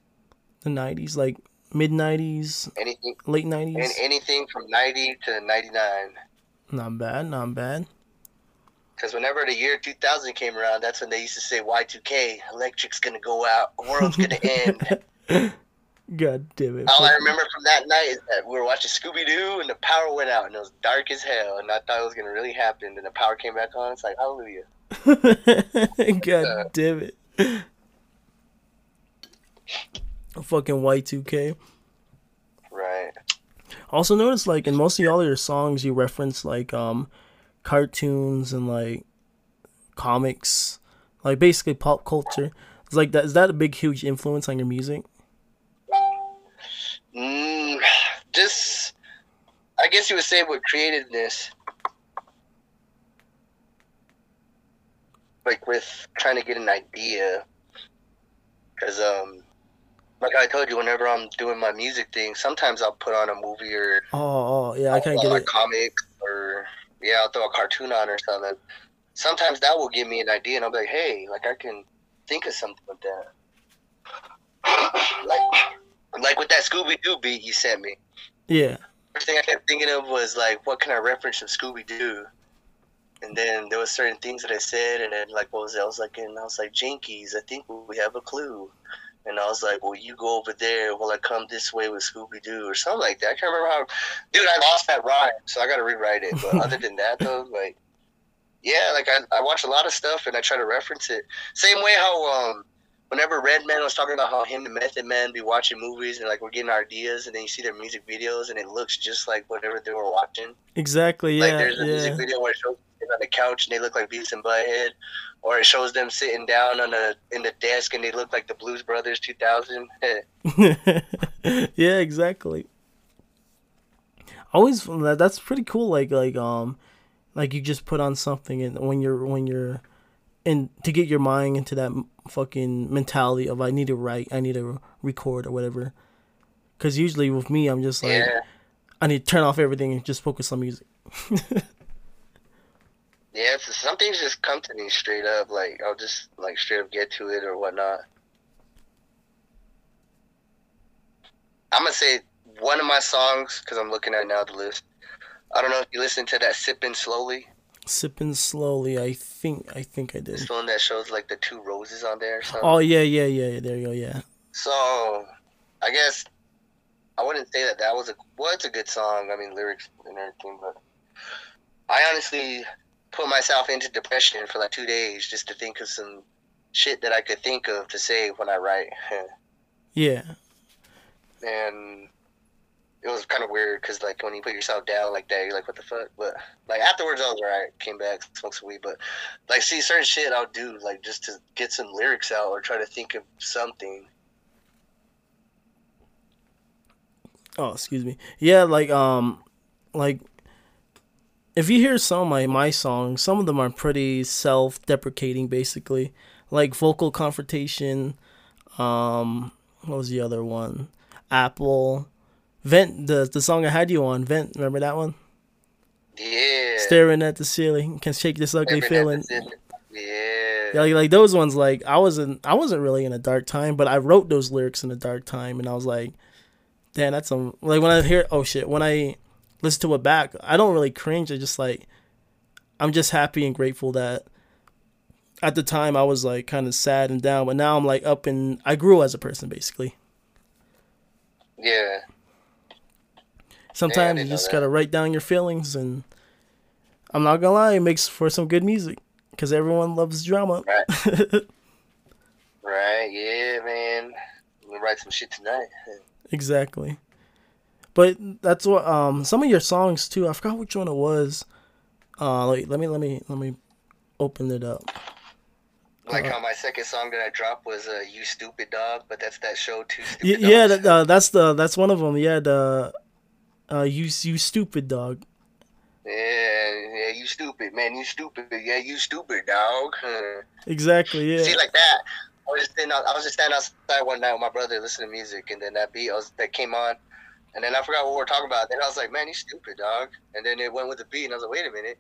The nineties, like mid nineties, Anything, late and nineties. anything from '90 to '99. Not bad, not bad. Because whenever the year 2000 came around, that's when they used to say Y2K, electric's gonna go out, world's gonna end. God damn it. All I remember from that night is that we were watching Scooby Doo and the power went out and it was dark as hell, and I thought it was gonna really happen. And the power came back on. It's like hallelujah. God damn it. Fucking Y2K. Right. Also notice like in most of all your songs you reference like um cartoons and like comics. Like basically pop culture. It's like that is that a big huge influence on your music? Mm, just, I guess you would say what created this. like with trying to get an idea. Because, um, like I told you, whenever I'm doing my music thing, sometimes I'll put on a movie or Oh, oh yeah, I I'll get a it. comic yeah, I'll throw a cartoon on or something. Sometimes that will give me an idea, and I'll be like, hey, like I can think of something with that. like, like with that Scooby Doo beat you sent me. Yeah. First thing I kept thinking of was like, what can I reference from Scooby Doo? And then there was certain things that I said, and then like, what was it? I was like, and I was like, Jinkies, I think we have a clue. And I was like, well, you go over there while I come this way with Scooby Doo or something like that. I can't remember how. Dude, I lost that rhyme, so I got to rewrite it. But other than that, though, like, yeah, like I, I watch a lot of stuff and I try to reference it. Same way how um, whenever Redman was talking about how him and Method Man be watching movies and like we're getting ideas and then you see their music videos and it looks just like whatever they were watching. Exactly. Like Yeah. there's a Yeah. music video where it shows them on the couch and they look like Beavis and Butthead, or it shows them sitting down on a in the desk and they look like the Blues Brothers 2000. yeah, exactly. Always that that's pretty cool. Like like um, like you just put on something and when you're when you're, and to get your mind into that fucking mentality of I need to write, I need to record or whatever. Because usually with me, I'm just like yeah, I need to turn off everything and just focus on music. yeah. It's, some things just come to me straight up. Like I'll just like straight up get to it or whatnot. I'm gonna say one of my songs because I'm looking at now the list. I don't know if you listen to that "Sipping Slowly." Sipping slowly, I think I think I did. The one that shows like the two roses on there or something. Oh yeah, yeah, yeah. yeah, There you go. Yeah. So, I guess I wouldn't say that that was a well, a good song. I mean, lyrics and everything, but I honestly put myself into depression for like two days just to think of some shit that I could think of to say when I write, Yeah. and it was kind of weird because like when you put yourself down like that, you're like, what the fuck? But like afterwards, I was alright. Came back, smoked some weed, but like see certain shit I'll do like just to get some lyrics out or try to think of something. Oh, excuse me. Yeah, like um, like if you hear some of my my songs, some of them are pretty self-deprecating, basically, like vocal confrontation. Um, what was the other one? Apple, vent. The the song I had you on, vent. Remember that one? Yeah. Staring at the ceiling, can shake this ugly Every feeling. night it's in- Yeah. Yeah, like, like those ones. Like I wasn't, I wasn't really in a dark time, but I wrote those lyrics in a dark time, and I was like, damn, that's some. Like when I hear, oh shit, when I listen to it back, I don't really cringe. I just like, I'm just happy and grateful that at the time I was like kind of sad and down, but now I'm like up and I grew as a person basically. Yeah. Sometimes you just gotta write down your feelings, and I'm not gonna lie, it makes for some good music because everyone loves drama. Right. Right. Yeah, man. I'm gonna write some shit tonight. Exactly. But that's what um some of your songs too. I forgot which one it was. Uh, let me let me let me open it up. Like Uh-huh. how my second song that I dropped was uh, "You Stupid Dog," but that's that show too. Y- yeah, that, uh, that's the that's one of them. Yeah, the uh you you stupid dog. Yeah, yeah, you stupid, man. You stupid. Yeah, you stupid, dog. Exactly. Yeah. See, like that. I was just standing out, I was just standing outside one night with my brother listening to music, and then that beat I was, that came on, and then I forgot what we were talking about. Then I was like, "Man, you stupid, dog." And then it went with the beat, and I was like, "Wait a minute."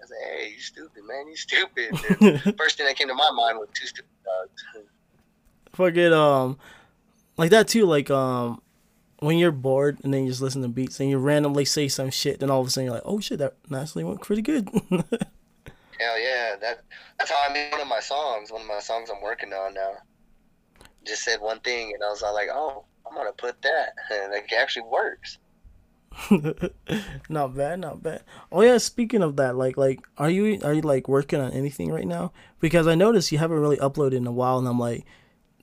I was like, "Hey, you stupid, man. You stupid." And first thing that came to my mind was two stupid dogs. Fucking um, like that too. Like um, when you're bored and then you just listen to beats and you randomly say some shit, then all of a sudden you're like, oh shit, that actually went pretty good. Hell yeah, that that's how I made one of my songs. One of my songs I'm working on now. Just said one thing, and I was all like, "Oh, I'm gonna put that," and like it actually works. not bad, not bad. Oh yeah, speaking of that, like like are you are you like working on anything right now? Because I noticed you haven't really uploaded in a while and I'm like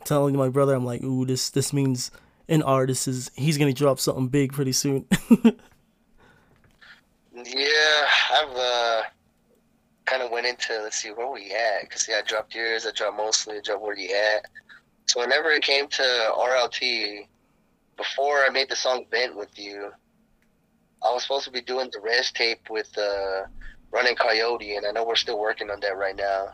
telling my brother I'm like, "Ooh, this this means an artist is he's going to drop something big pretty soon." Yeah, I've uh, kind of went into let's see where we at because yeah, I dropped yours, I dropped mostly, I dropped where you at. So whenever it came to RLT, before I made the song "Bent" with you, I was supposed to be doing the res tape with uh, Running Coyote, and I know we're still working on that right now.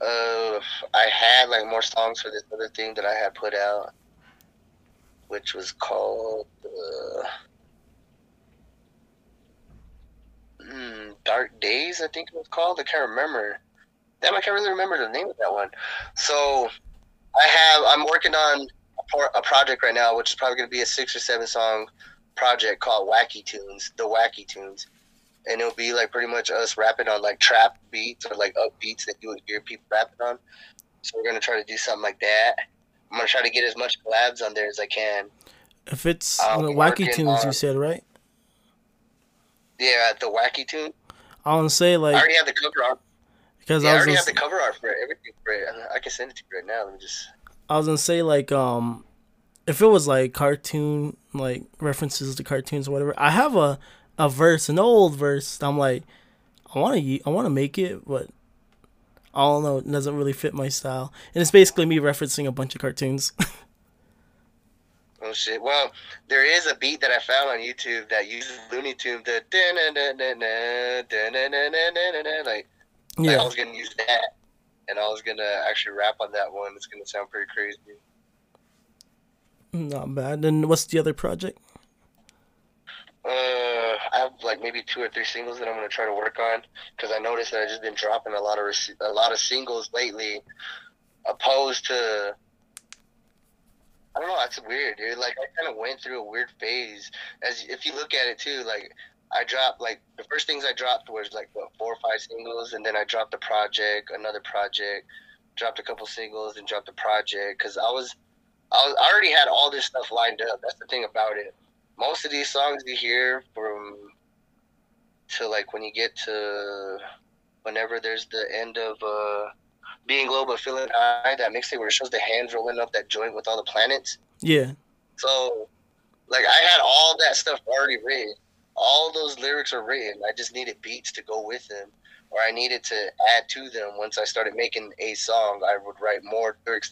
Uh, I had like more songs for this other thing that I had put out, which was called. Uh, mm, Dark Days, I think it was called. I can't remember. Damn, I can't really remember the name of that one. So, I have. I'm working on a, a project right now, which is probably going to be a six or seven song project called Wacky Tunes, the Wacky Tunes, and it'll be like pretty much us rapping on like trap beats or like up beats that you would hear people rapping on. So we're gonna try to do something like that. I'm gonna try to get as much collabs on there as I can. If it's I'll uh, the Wacky Tunes, you said right? Yeah, the wacky tune. I want to say like I already have the cover art. because Yeah, I I already have the cover art for it. Everything for it. I can send it to you right now. Let me just. I was gonna say like um if it was like cartoon like references to cartoons or whatever. I have a a verse, an old verse. I'm like I want to I want to make it, but I don't know. It doesn't really fit my style, and it's basically me referencing a bunch of cartoons. Oh shit! Well, there is a beat that I found on YouTube that uses Looney Tunes. The like, like I was gonna use that, and I was gonna actually rap on that one. It's gonna sound pretty crazy. not bad. Then what's the other project? Uh, I have like maybe two or three singles that I'm gonna try to work on because I noticed that I just been dropping a lot of rec- a lot of singles lately, opposed to. I don't know. That's weird, dude. Like I kind of went through a weird phase. As if you look at it too, like I dropped like the first things I dropped was like what four or five singles, and then I dropped a project, another project, dropped a couple singles, and dropped a project because I was, I was I already had all this stuff lined up. That's the thing about it. Most of these songs you hear from to like when you get to whenever there's the end of uh being low but feeling high that mixtape where it shows the hands rolling up that joint with all the planets. Yeah, so like i had all that stuff already written all those lyrics are written i just needed beats to go with them or i needed to add to them once i started making a song i would write more lyrics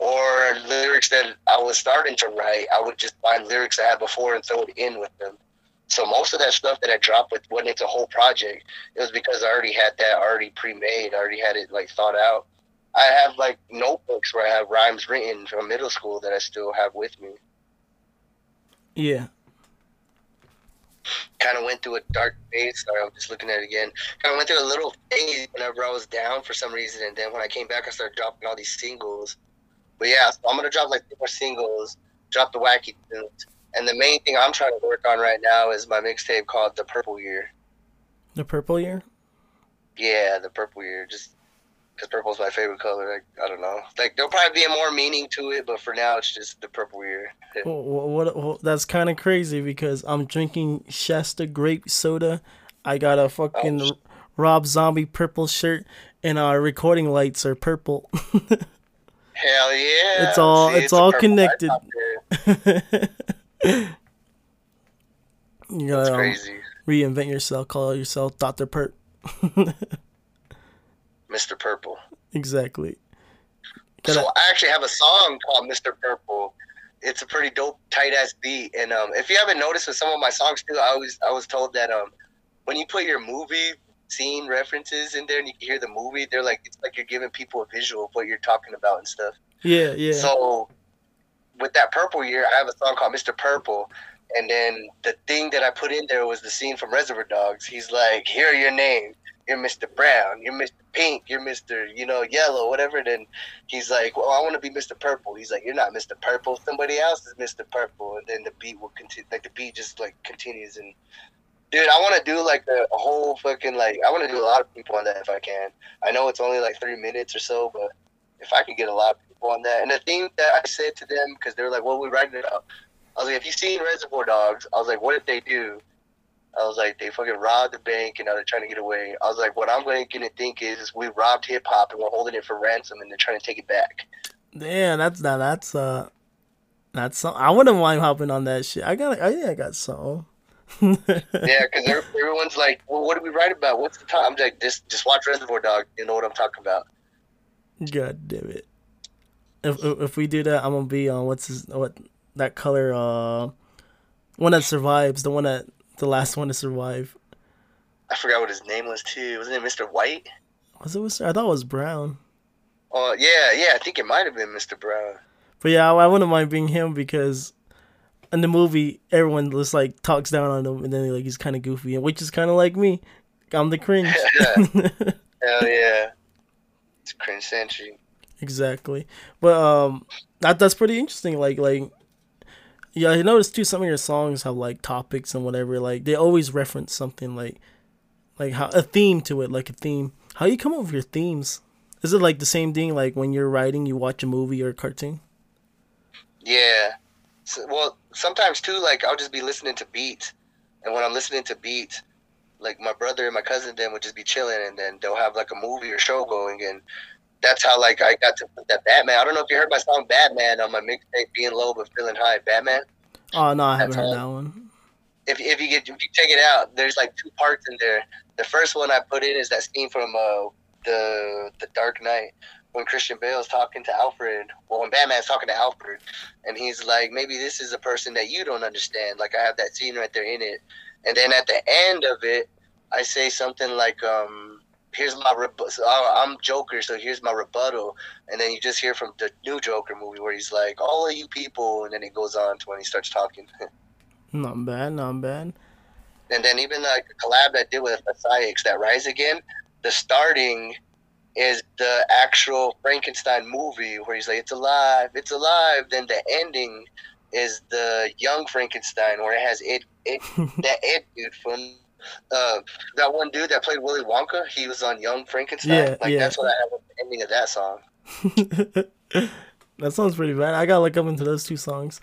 or lyrics that I was starting to write, I would just find lyrics I had before and throw it in with them. So most of that stuff that I dropped with when it's a whole project, it was because I already had that already pre-made. I already had it like thought out. I have like notebooks where I have rhymes written from middle school that I still have with me. yeah, Kind of went through a dark phase. Sorry, I'm just looking at it again. Kind of went through a little phase whenever I was down for some reason, and then when I came back, I started dropping all these singles. But yeah, so I'm gonna drop like two more singles, drop the wacky tunes, and the main thing I'm trying to work on right now is my mixtape called The Purple Year. the purple year. Yeah, the Purple Year, just because purple's my favorite color. Like, I don't know, like there'll probably be more meaning to it, but for now it's just the Purple Year. What, what, what that's kind of crazy because I'm drinking Shasta grape soda. I got a fucking Oh. Rob Zombie purple shirt, and our recording lights are purple. Hell yeah! It's all- it's a all connected. you It's gotta um, crazy, reinvent yourself. Call yourself Doctor Perp. Mr. Purple. exactly. So Gotta- I actually have a song called Mr. Purple. It's a pretty dope, tight ass beat. And um, if you haven't noticed with some of my songs too, I always I was told that um, when you put your movie scene references in there and you can hear the movie, they're like it's like you're giving people a visual of what you're talking about and stuff. yeah, yeah. So with that purple year, I have a song called Mr. Purple. And then the thing that I put in there was the scene from Reservoir Dogs. He's like, "Here are your names. You're Mr. Brown. You're Mr. Pink. You're Mr. You know Yellow, whatever." Then he's like, "Well, I want to be Mr. Purple." He's like, "You're not Mr. Purple. Somebody else is Mr. Purple." And then the beat will continue. Like the beat just like continues. And dude, I want to do like a, whole fucking like I want to do a lot of people on that if I can. I know it's only like three minutes or so, but if I could get a lot of people on that. And the thing that I said to them, because they were like, "What we're writing it up?" I was like, "If you've seen Reservoir Dogs," I was like, "What did they do?" I was like, "They fucking robbed the bank and now they're trying to get away." I was like, "What I'm going to think is, we robbed hip hop and we're holding it for ransom and they're trying to take it back." Yeah, that's that. That's uh, that's some. I wouldn't mind hopping on that shit. I got. I think I got some. yeah, because everyone's like, "Well, what do we write about? What's the time?" I'm like, "Just, just watch Reservoir Dog. You know what I'm talking about." God damn it! If if if we do that, I'm gonna be on what's his what that color uh, one that survives, the one that the last one to survive. I forgot what his name was too. Wasn't it Mr. White? Was it? Was I thought it was brown. Oh yeah, yeah. I think it might have been Mr. Brown. But yeah, I, I wouldn't mind being him because in the movie everyone just like talks down on him, and then like he's kind of goofy, and which is kind of like me. I'm the cringe. Hell yeah. It's cringe century. exactly. But um, that that's pretty interesting. Like like. Yeah, I noticed too. Some of your songs have like topics and whatever. Like they always reference something like, like how a theme to it, like a theme. How you come up with your themes? Is it like the same thing? Like when you're writing, you watch a movie or a cartoon? Yeah. So, well, sometimes too, like I'll just be listening to beats, and when I'm listening to beats, like my brother and my cousin then would just be chilling, and then they'll have like a movie or show going, and that's how like I got to put that Batman. I don't know if you heard my song Batman on my mixtape, being low but feeling high. Batman. Oh no, I haven't That's heard that one. If if you get if you check it out, there's like two parts in there. The first one I put in is that scene from uh, the the Dark Knight when Christian Bale's talking to Alfred. Well, when Batman's talking to Alfred, and he's like, maybe this is a person that you don't understand. Like I have that scene right there in it, and then at the end of it, I say something like, um, "Here's my rebuttal. So, I'm Joker, so here's my rebuttal." And then you just hear from the new Joker movie where he's like, "All of you people," and then it goes on to when he starts talking. Not bad, not bad. And then even like the collab that did with Psyx, that Rise Again, the starting is the actual Frankenstein movie where he's like, "It's alive, it's alive." Then the ending is the young Frankenstein where it has it, it that it dude from uh, that one dude that played Willy Wonka. He was on Young Frankenstein. Yeah, like yeah. that's what I have with the ending of that song. that sounds pretty bad. I gotta look up into those two songs.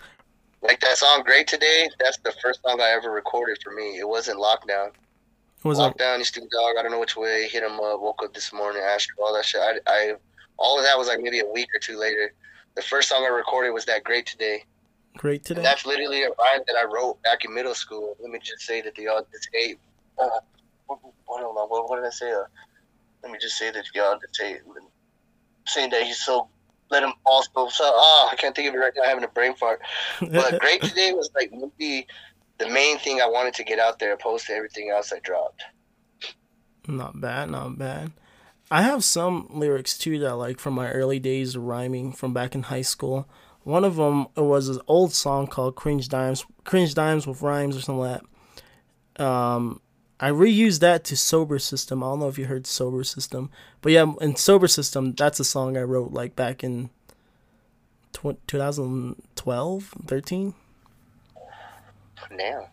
Like that song "Great Today." That's the first song I ever recorded for me. It wasn't Lockdown. It was? Lockdown, you stupid dog. I don't know which way. Hit him up. Woke up this morning. Asked for all that shit. I, I, all of that was like maybe a week or two later. The first song I recorded was that "Great Today," Great and today. that's literally a rhyme that I wrote back in middle school. Let me just say that the audience hate. Uh, hold on, what, what did I say? Uh, let me just say that the audience hate. Saying that he's so let him fall so. oh, I can't think of it right now. I'm having a brain fart. But "Great Today" was like maybe the main thing I wanted to get out there, opposed to everything else I dropped. Not bad, not bad. I have some lyrics too that I like from my early days rhyming from back in high school. One of them was an old song called "Cringe Dimes," "Cringe Dimes" with rhymes or something like that. Um, I reused that to "Sober System." I don't know if you heard "Sober System," but yeah, in "Sober System," that's a song I wrote like back in tw- 2012, 13. Now.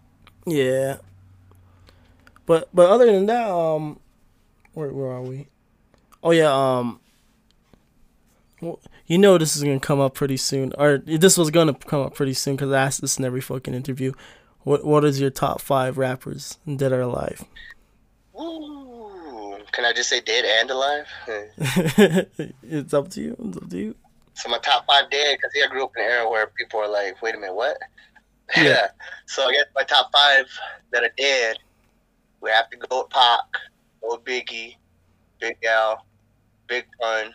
Yeah. But but other than that, um, where where are we? Oh yeah, um, well, you know this is gonna come up pretty soon, or this was gonna come up pretty soon because I asked this in every fucking interview. What what is your top five rappers dead or alive? Ooh. Can I just say dead and alive? it's up to you. It's up to you. so my top five dead, because yeah, I grew up in an era where people are like, wait a minute, what? Yeah. Yeah. So I guess my top five that are dead, we have to go with Pac, go with Biggie, Big L, Big Pun.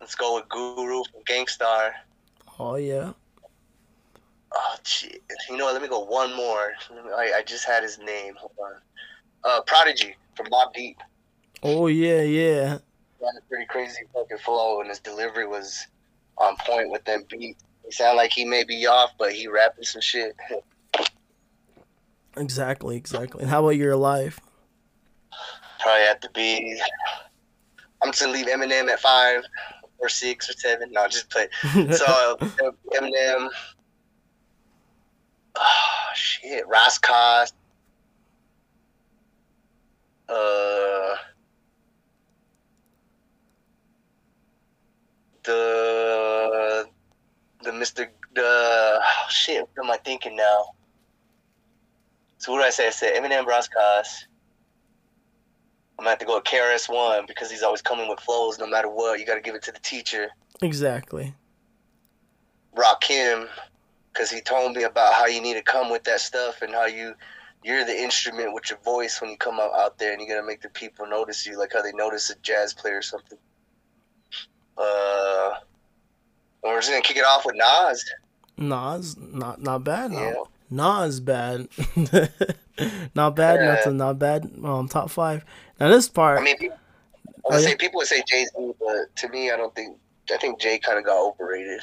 Let's go with Guru from Gang Starr. Oh yeah. Oh shit! You know what? Let me go one more. I, I just had his name. Hold on. Uh, Prodigy from Mobb Deep. Oh yeah, yeah. He had a pretty crazy fucking flow, and his delivery was on point with them beat. He sounded like he may be off, but he rapping some shit. Exactly, exactly. And how about your life? Probably have to be. I'm just gonna leave Eminem at five or six or seven. No, just play. So uh, Eminem. Oh shit, Ras Kass. Uh. The the Mr. the oh, shit. What am I thinking now? So what did I say? I said Eminem, Ras Kass. I'm gonna have to go with KRS One because he's always coming with flows no matter what. You gotta give it to the teacher. exactly. Rock him because he told me about how you need to come with that stuff and how you you're the instrument with your voice when you come out, out there and you're gonna make the people notice you like how they notice a jazz player or something. Uh, we're just gonna kick it off with Nas. Nas, not not bad. Yeah. No. Nas bad. not bad. Yeah. Nothing. Not bad. Um, top five. Now this part. I mean, people, I Oh, would yeah? say people would say Jay Z, but to me, I don't think. I think Jay kind of got overrated.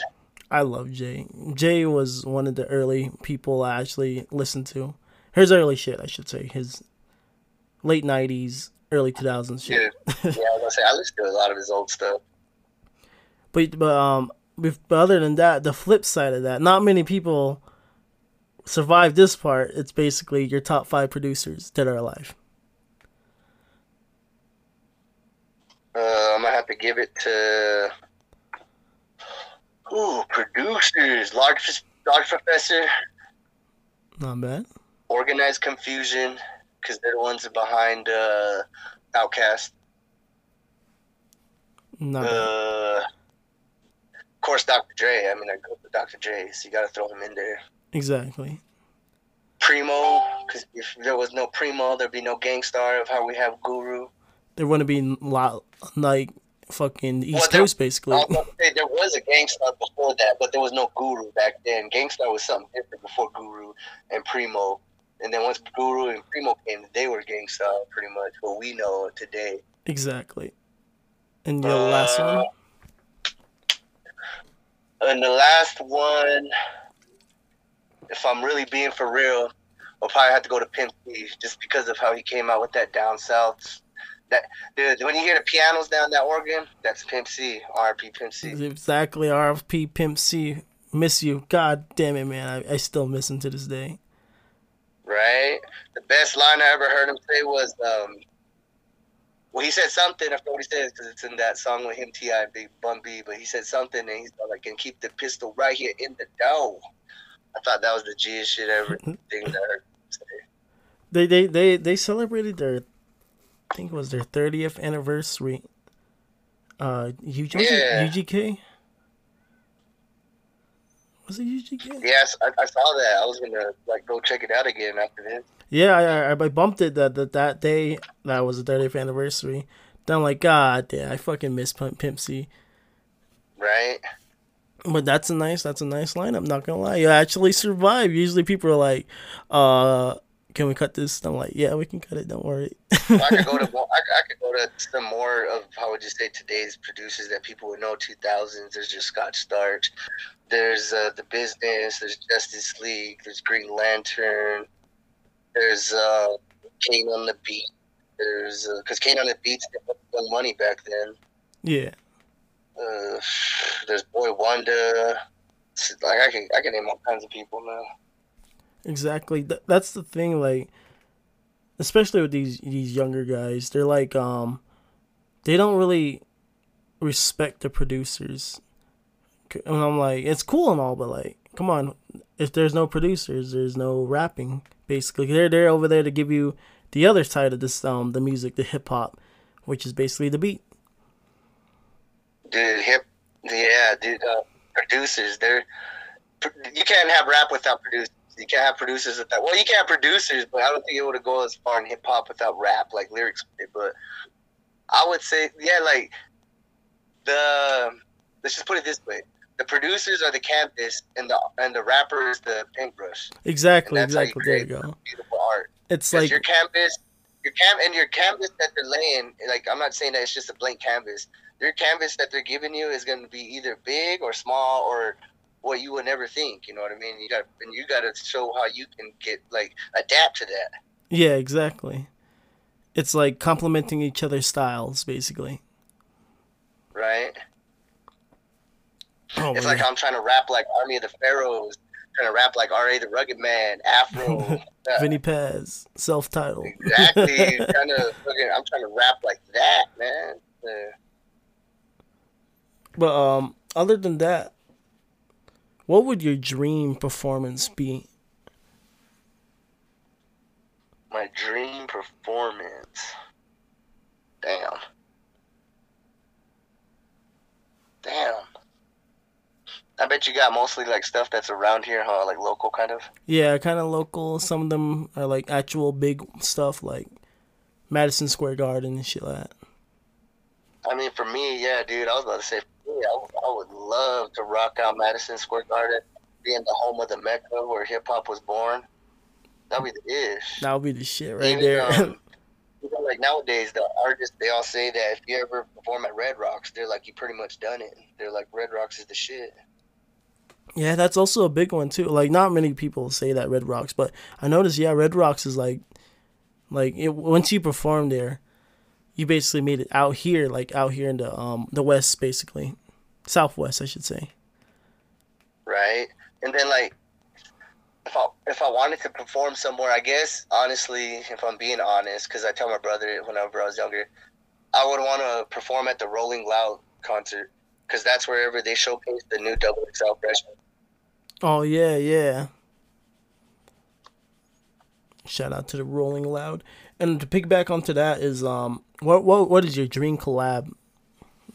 I love Jay. Jay was one of the early people I actually listened to. His early shit, I should say. His late '90s, early 2000s shit. Yeah, yeah. I was gonna say I listened to a lot of his old stuff. But but um, but other than that, the flip side of that, not many people survive this part. It's basically your top five producers that are alive. I'm gonna have to give it to. Ooh, producers. Large, large professor. Not bad. Organized confusion, because they're the ones behind uh, OutKast. Not bad. Uh, of course, Dr. Dre. I mean, I go for Dr. Dre, so you gotta throw him in there. Exactly. Primo, because if there was no Primo, there'd be no Gang Starr of how we have Guru. There wouldn't be lot like fucking East Well, there- Coast basically. Was say there was a Gang Starr before that, but there was no Guru back then. Gang Starr was something different before Guru and Primo. And then once Guru and Primo came, they were Gang Starr pretty much what we know today. Exactly. And last Uh, one? And the last one, if I'm really being for real, I'll probably have to go to Pimp C just because of how he came out with that down south. That dude, when you hear the pianos down that organ, that's Pimp C, RP Pimp C. Exactly. RFP Pimp C. Miss you. God damn it, man. I, I still miss him to this day. right? The best line I ever heard him say was, um, well, he said something. I forgot what he said because it's in that song with him, T.I., and Big Bun B. But he said something, and he's like, "And keep the pistol right here in the dough." I thought that was the G shit ever thing that I heard. They they they they celebrated their I think it was their 30th anniversary. Uh UG, was it Yeah. UGK? Was it UGK? Yes, I, I saw that. I was gonna like go check it out again after this. Yeah, I, I, I bumped it that, that that day that was the 30th anniversary. Then I'm like, God damn, I fucking miss Pimp, Pimp C. Right? But that's a nice that's a nice lineup, not gonna lie. You actually survive. Usually people are like, uh, can we cut this? I'm like, yeah, we can cut it, don't worry. I could go to I, I could go to some more of how would you say today's producers that people would know 2000s. There's just Scott Storch. There's uh, the business. There's Justice League. There's Green Lantern. There's uh, Kane on the beat. There's because Kane on the beats did Young money back then. yeah. Uh, there's Boy Wonder. Like I can I can name all kinds of people now. Exactly. Th- that's the thing. Like, especially with these these younger guys, they're like, um, they don't really respect the producers. And I'm like, it's cool and all, but like, come on. If there's no producers, there's no rapping. Basically, they're they're over there to give you the other side of this, um, the music, the hip hop, which is basically the beat. Dude, hip, yeah, dude. Uh, producers, they're you can't have rap without producers. You can't have producers without. Well, you can't have producers, but I don't think it would go as far in hip hop without rap, like lyrics. But I would say, yeah, like the. Let's just put it this way: the producers are the canvas, and the and the rapper is the paintbrush. Exactly. You Exactly. There you go. Beautiful art. It's like your canvas, your cam and your canvas that they're laying. Like I'm not saying that it's just a blank canvas. Your canvas that they're giving you is going to be either big or small or what you would never think. You know what I mean? You got and you got to show how you can get like adapt to that. yeah, exactly. It's like complementing each other's styles, basically. Right? Oh It's my like I'm trying to rap like Army of the Pharaohs, trying to rap like R.A. the Rugged Man, Afro. Vinnie Paz, self-titled. exactly. trying to, I'm trying to rap like that, man. Uh, But um, other than that, what would your dream performance be? my dream performance. Damn. Damn. I bet you got mostly like stuff that's around here, huh? Like local kind of. Yeah, kind of local. Some of them are like actual big stuff, like Madison Square Garden and shit like that. I mean, for me, yeah, dude. I was about to say, I, would- I would love to rock out Madison Square Garden, being the home of the Mecca where hip hop was born. That'd be the ish. That would be the shit right Even, there. um, even like nowadays, the artists they all say that if you ever perform at Red Rocks, they're like you pretty much done it. They're like Red Rocks is the shit. yeah, that's also a big one too. Like not many people say that Red Rocks, but I noticed. Yeah, Red Rocks is like, like it, once you perform there, you basically made it out here, like out here in the um the west, basically, southwest, I should say. right? And then like, if I if I wanted to perform somewhere, I guess honestly, if I'm being honest, because I tell my brother whenever I was younger, I would want to perform at the Rolling Loud concert because that's wherever they showcase the new Double XL freshman. Oh yeah, yeah. Shout out to the Rolling Loud. And to piggyback onto that is um what what what is your dream collab?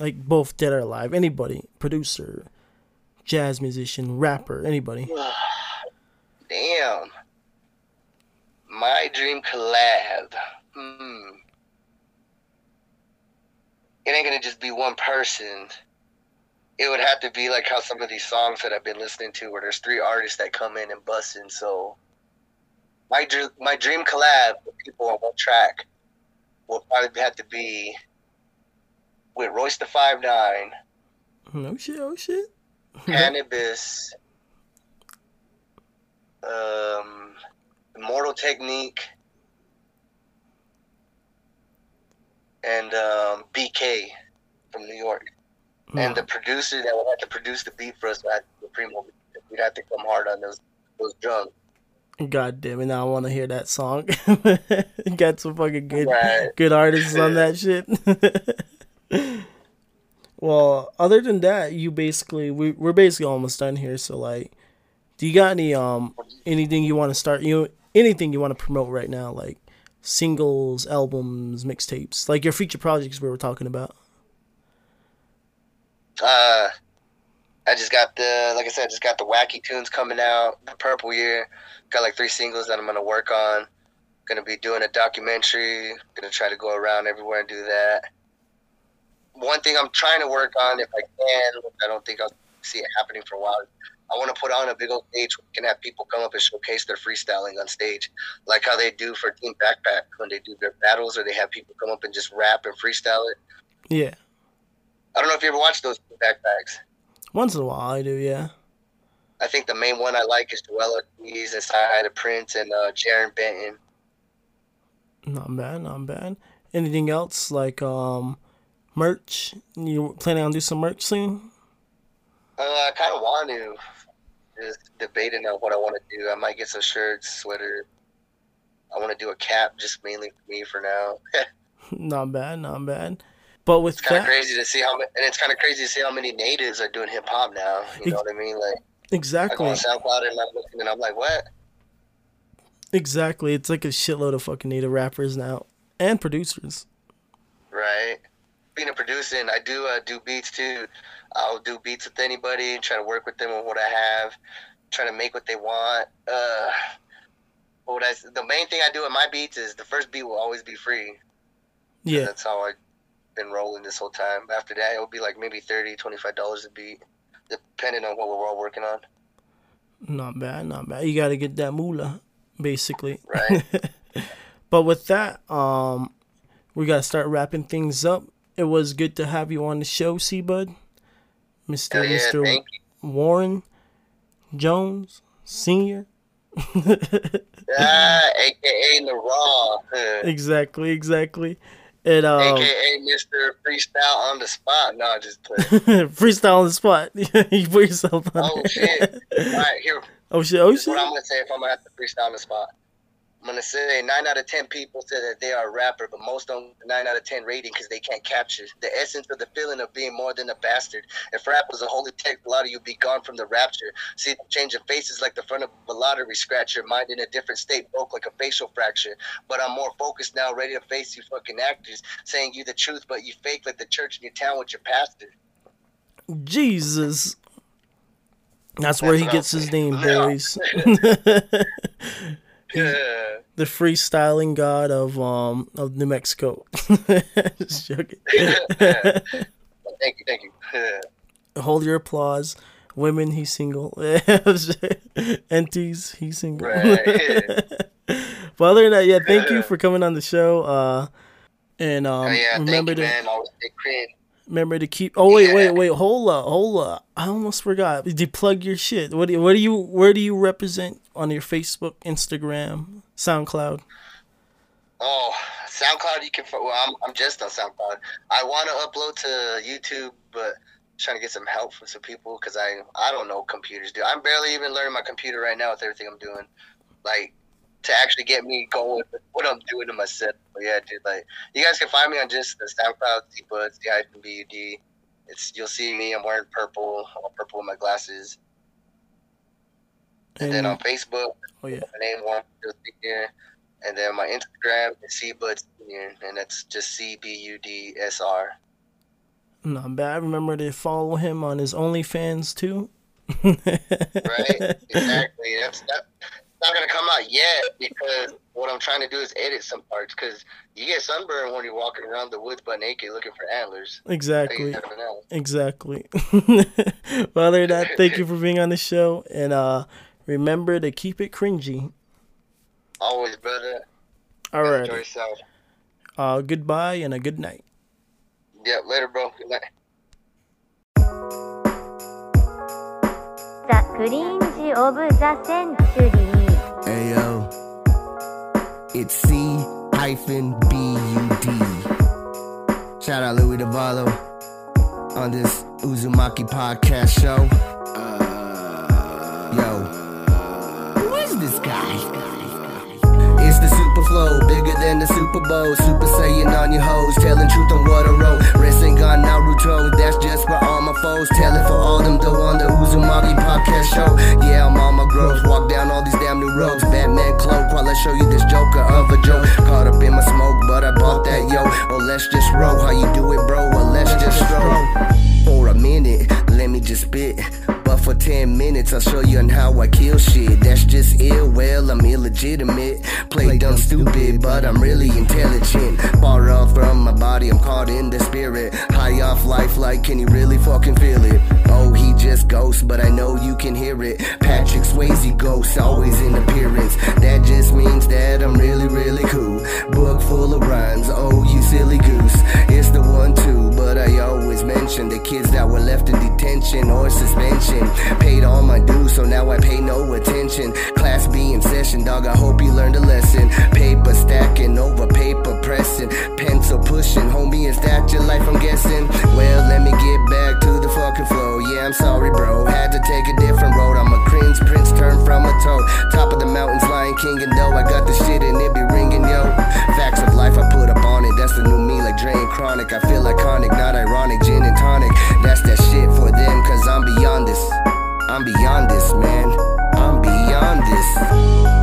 Like both dead or alive, anybody, producer, jazz musician, rapper, anybody. Damn. My dream collab. Hmm. It ain't gonna just be one person. It would have to be like how some of these songs that I've been listening to, where there's three artists that come in and bust in. So, my my dream collab with people on one track will probably have to be with Royce the Five Nine, No shit, oh shit. Canibus, um, Immortal Technique, and um, BK from New York. And the producer that would have to produce the beat for us, would have to Primo, we'd have to come hard on those those drums. God damn it! Now I want to hear that song. Got some fucking good, Right. good artists on that shit. well, other than that, you basically we we're basically almost done here. So like, do you got any um anything you want to start? You know, anything you want to promote right now? Like singles, albums, mixtapes, like your future projects we were talking about. Uh, I just got the, like I said, just got the wacky tunes coming out. The Purple Year, got like three singles that I'm gonna work on. Gonna be doing a documentary. Gonna try to go around everywhere and do that. One thing I'm trying to work on, if I can, I don't think I'll see it happening for a while. I want to put on a big old stage where we can have people come up and showcase their freestyling on stage, like how they do for Team Backpack when they do their battles, or they have people come up and just rap and freestyle it. Yeah, I don't know if you ever watched those Backpacks. once in a while I do. Yeah. I think the main one I like is Joel Ortiz and Side of Prince and uh, Jaron Benton. Not bad, not bad. Anything else like um merch? You planning on do some merch soon? Uh, I kind of want to. Just debating on what I want to do. I might get some shirts, sweater. I want to do a cap just mainly for me for now. Not bad, not bad. But with it's kind of crazy to see how and it's kind of crazy to see how many natives are doing hip hop now. You know what I mean? Like I go exactly, on SoundCloud and I'm looking and I'm like, what? exactly. It's like a shitload of fucking native rappers now and producers. Right. Being a producer, and I do uh, do beats too. I'll do beats with anybody, try to work with them on what I have, try to make what they want. Uh, what I, the main thing I do in my beats is the first beat will always be free. Yeah, That's how I've been rolling this whole time. After that, it'll be like maybe 30 $25 a beat, depending on what we're all working on. not bad, not bad. You got to get that moolah, basically. Right. But with that, um, we gotta start wrapping things up. It was good to have you on the show, C-Bud, Mister yeah, Mister Warren Jones Senior. Ah, AKA the Raw. exactly, exactly. And um, AKA Mr. Freestyle on the spot. No, I just play. freestyle on the spot. you put yourself on. Oh, shit. All right, here. Oh shit! Oh shit! what I'm gonna say if I'm gonna have to freestyle on the spot. I'm gonna say nine out of ten people say that they are a rapper, but most don't nine out of ten rating because they can't capture the essence of the feeling of being more than a bastard. If rap was a holy text, a lot of you be gone from the rapture. See them changing faces like the front of a lottery scratcher, mind in a different state, broke like a facial fracture. But I'm more focused now, ready to face you fucking actors, saying you the truth, but you fake like the church in your town with your pastor. Jesus. That's where That's he gets his name, boys. Yeah. the freestyling god of um of New Mexico. Just joking. thank you, thank you. Hold your applause. Women, he's single. Entities, he's single. Right. but other than that, yeah, thank you for coming on the show. Uh, and um, oh yeah, remember you, to man. Always stay. Remember to keep. Oh wait, wait, Yeah. wait. Hold up, hold up. I almost forgot. Did you plug your shit? What do you, what do you where do you represent on your Facebook, Instagram, SoundCloud? Oh, SoundCloud. You can. Well, I'm, I'm just on SoundCloud. I want to upload to YouTube, but trying to get some help from some people because I I don't know computers. Dude, I'm barely even learning my computer right now with everything I'm doing. Like to actually get me going with what I'm doing to myself. But yeah, dude, like you guys can find me on just the SoundCloud, C Buds, D hyphen B U D. It's you'll see me. I'm wearing purple. I'm purple with my glasses. And, then on Facebook, oh yeah, my name Warren Senior. And then my Instagram is C Buds Senior, and that's just C B U D S R. not bad. I remember to follow him on his OnlyFans too. Right? exactly. That's that, not gonna come out yet because what I'm trying to do is edit some parts because you get sunburned when you're walking around the woods butt naked looking for antlers. Exactly. Exactly. Father, that thank you for being on the show and uh, remember to keep it cringy. Always, brother. All right. Enjoy yourself. Uh, goodbye and a good night. Yeah, later, bro. Good night. The cringe of the century. Ayo. It's C hyphen B U D. Shout out Louis DeValo on this Uzumaki podcast show. Uh, flow, bigger than the Super Bowl. Super Saiyan on your hoes, telling truth on what I wrote. Wrestling on Naruto, that's just for all my foes. Tell it for all them though on the Uzumaki podcast show. Yeah, I'm on my growth, walk down all these damn new roads. Batman cloak while I show you this joker of a joke. Caught up in my smoke, but I bought that yo. Oh, let's just roll. How you do it, bro? Well, let's just stroll. For a minute, let me just spit. For 10 minutes, I'll show you on how I kill shit. That's just ill, well, I'm illegitimate. Play dumb stupid, but I'm really intelligent. Far off from my body, I'm caught in the spirit. High off life, like, can you really fucking feel it? Oh, he just ghost, but I know you can hear it. Patrick Swayze ghost, always in appearance. That just means that I'm really, really cool. Book full of rhymes, oh, you silly goose. It's the one, too, but I always mention the kids that were left in detention or suspension. Paid all my dues, so now I pay no attention. Class B in session, dog, I hope you learned a lesson. Paper stacking over paper pressing. Pencil pushing, homie, is that your life? I'm guessing. Well, let me get back to the fucking flow. Yeah, I'm sorry, bro. Had to take a different road. I'm a cringe prince, turned from a toe. Top of the mountains, Lion King, and though I got the shit and it be ringing, yo. Facts of life, I put. That's the new me, like Dre and Chronic. I feel iconic, not ironic. Gin and tonic. That's that shit for them, cause I'm beyond this. I'm beyond this, man. I'm beyond this.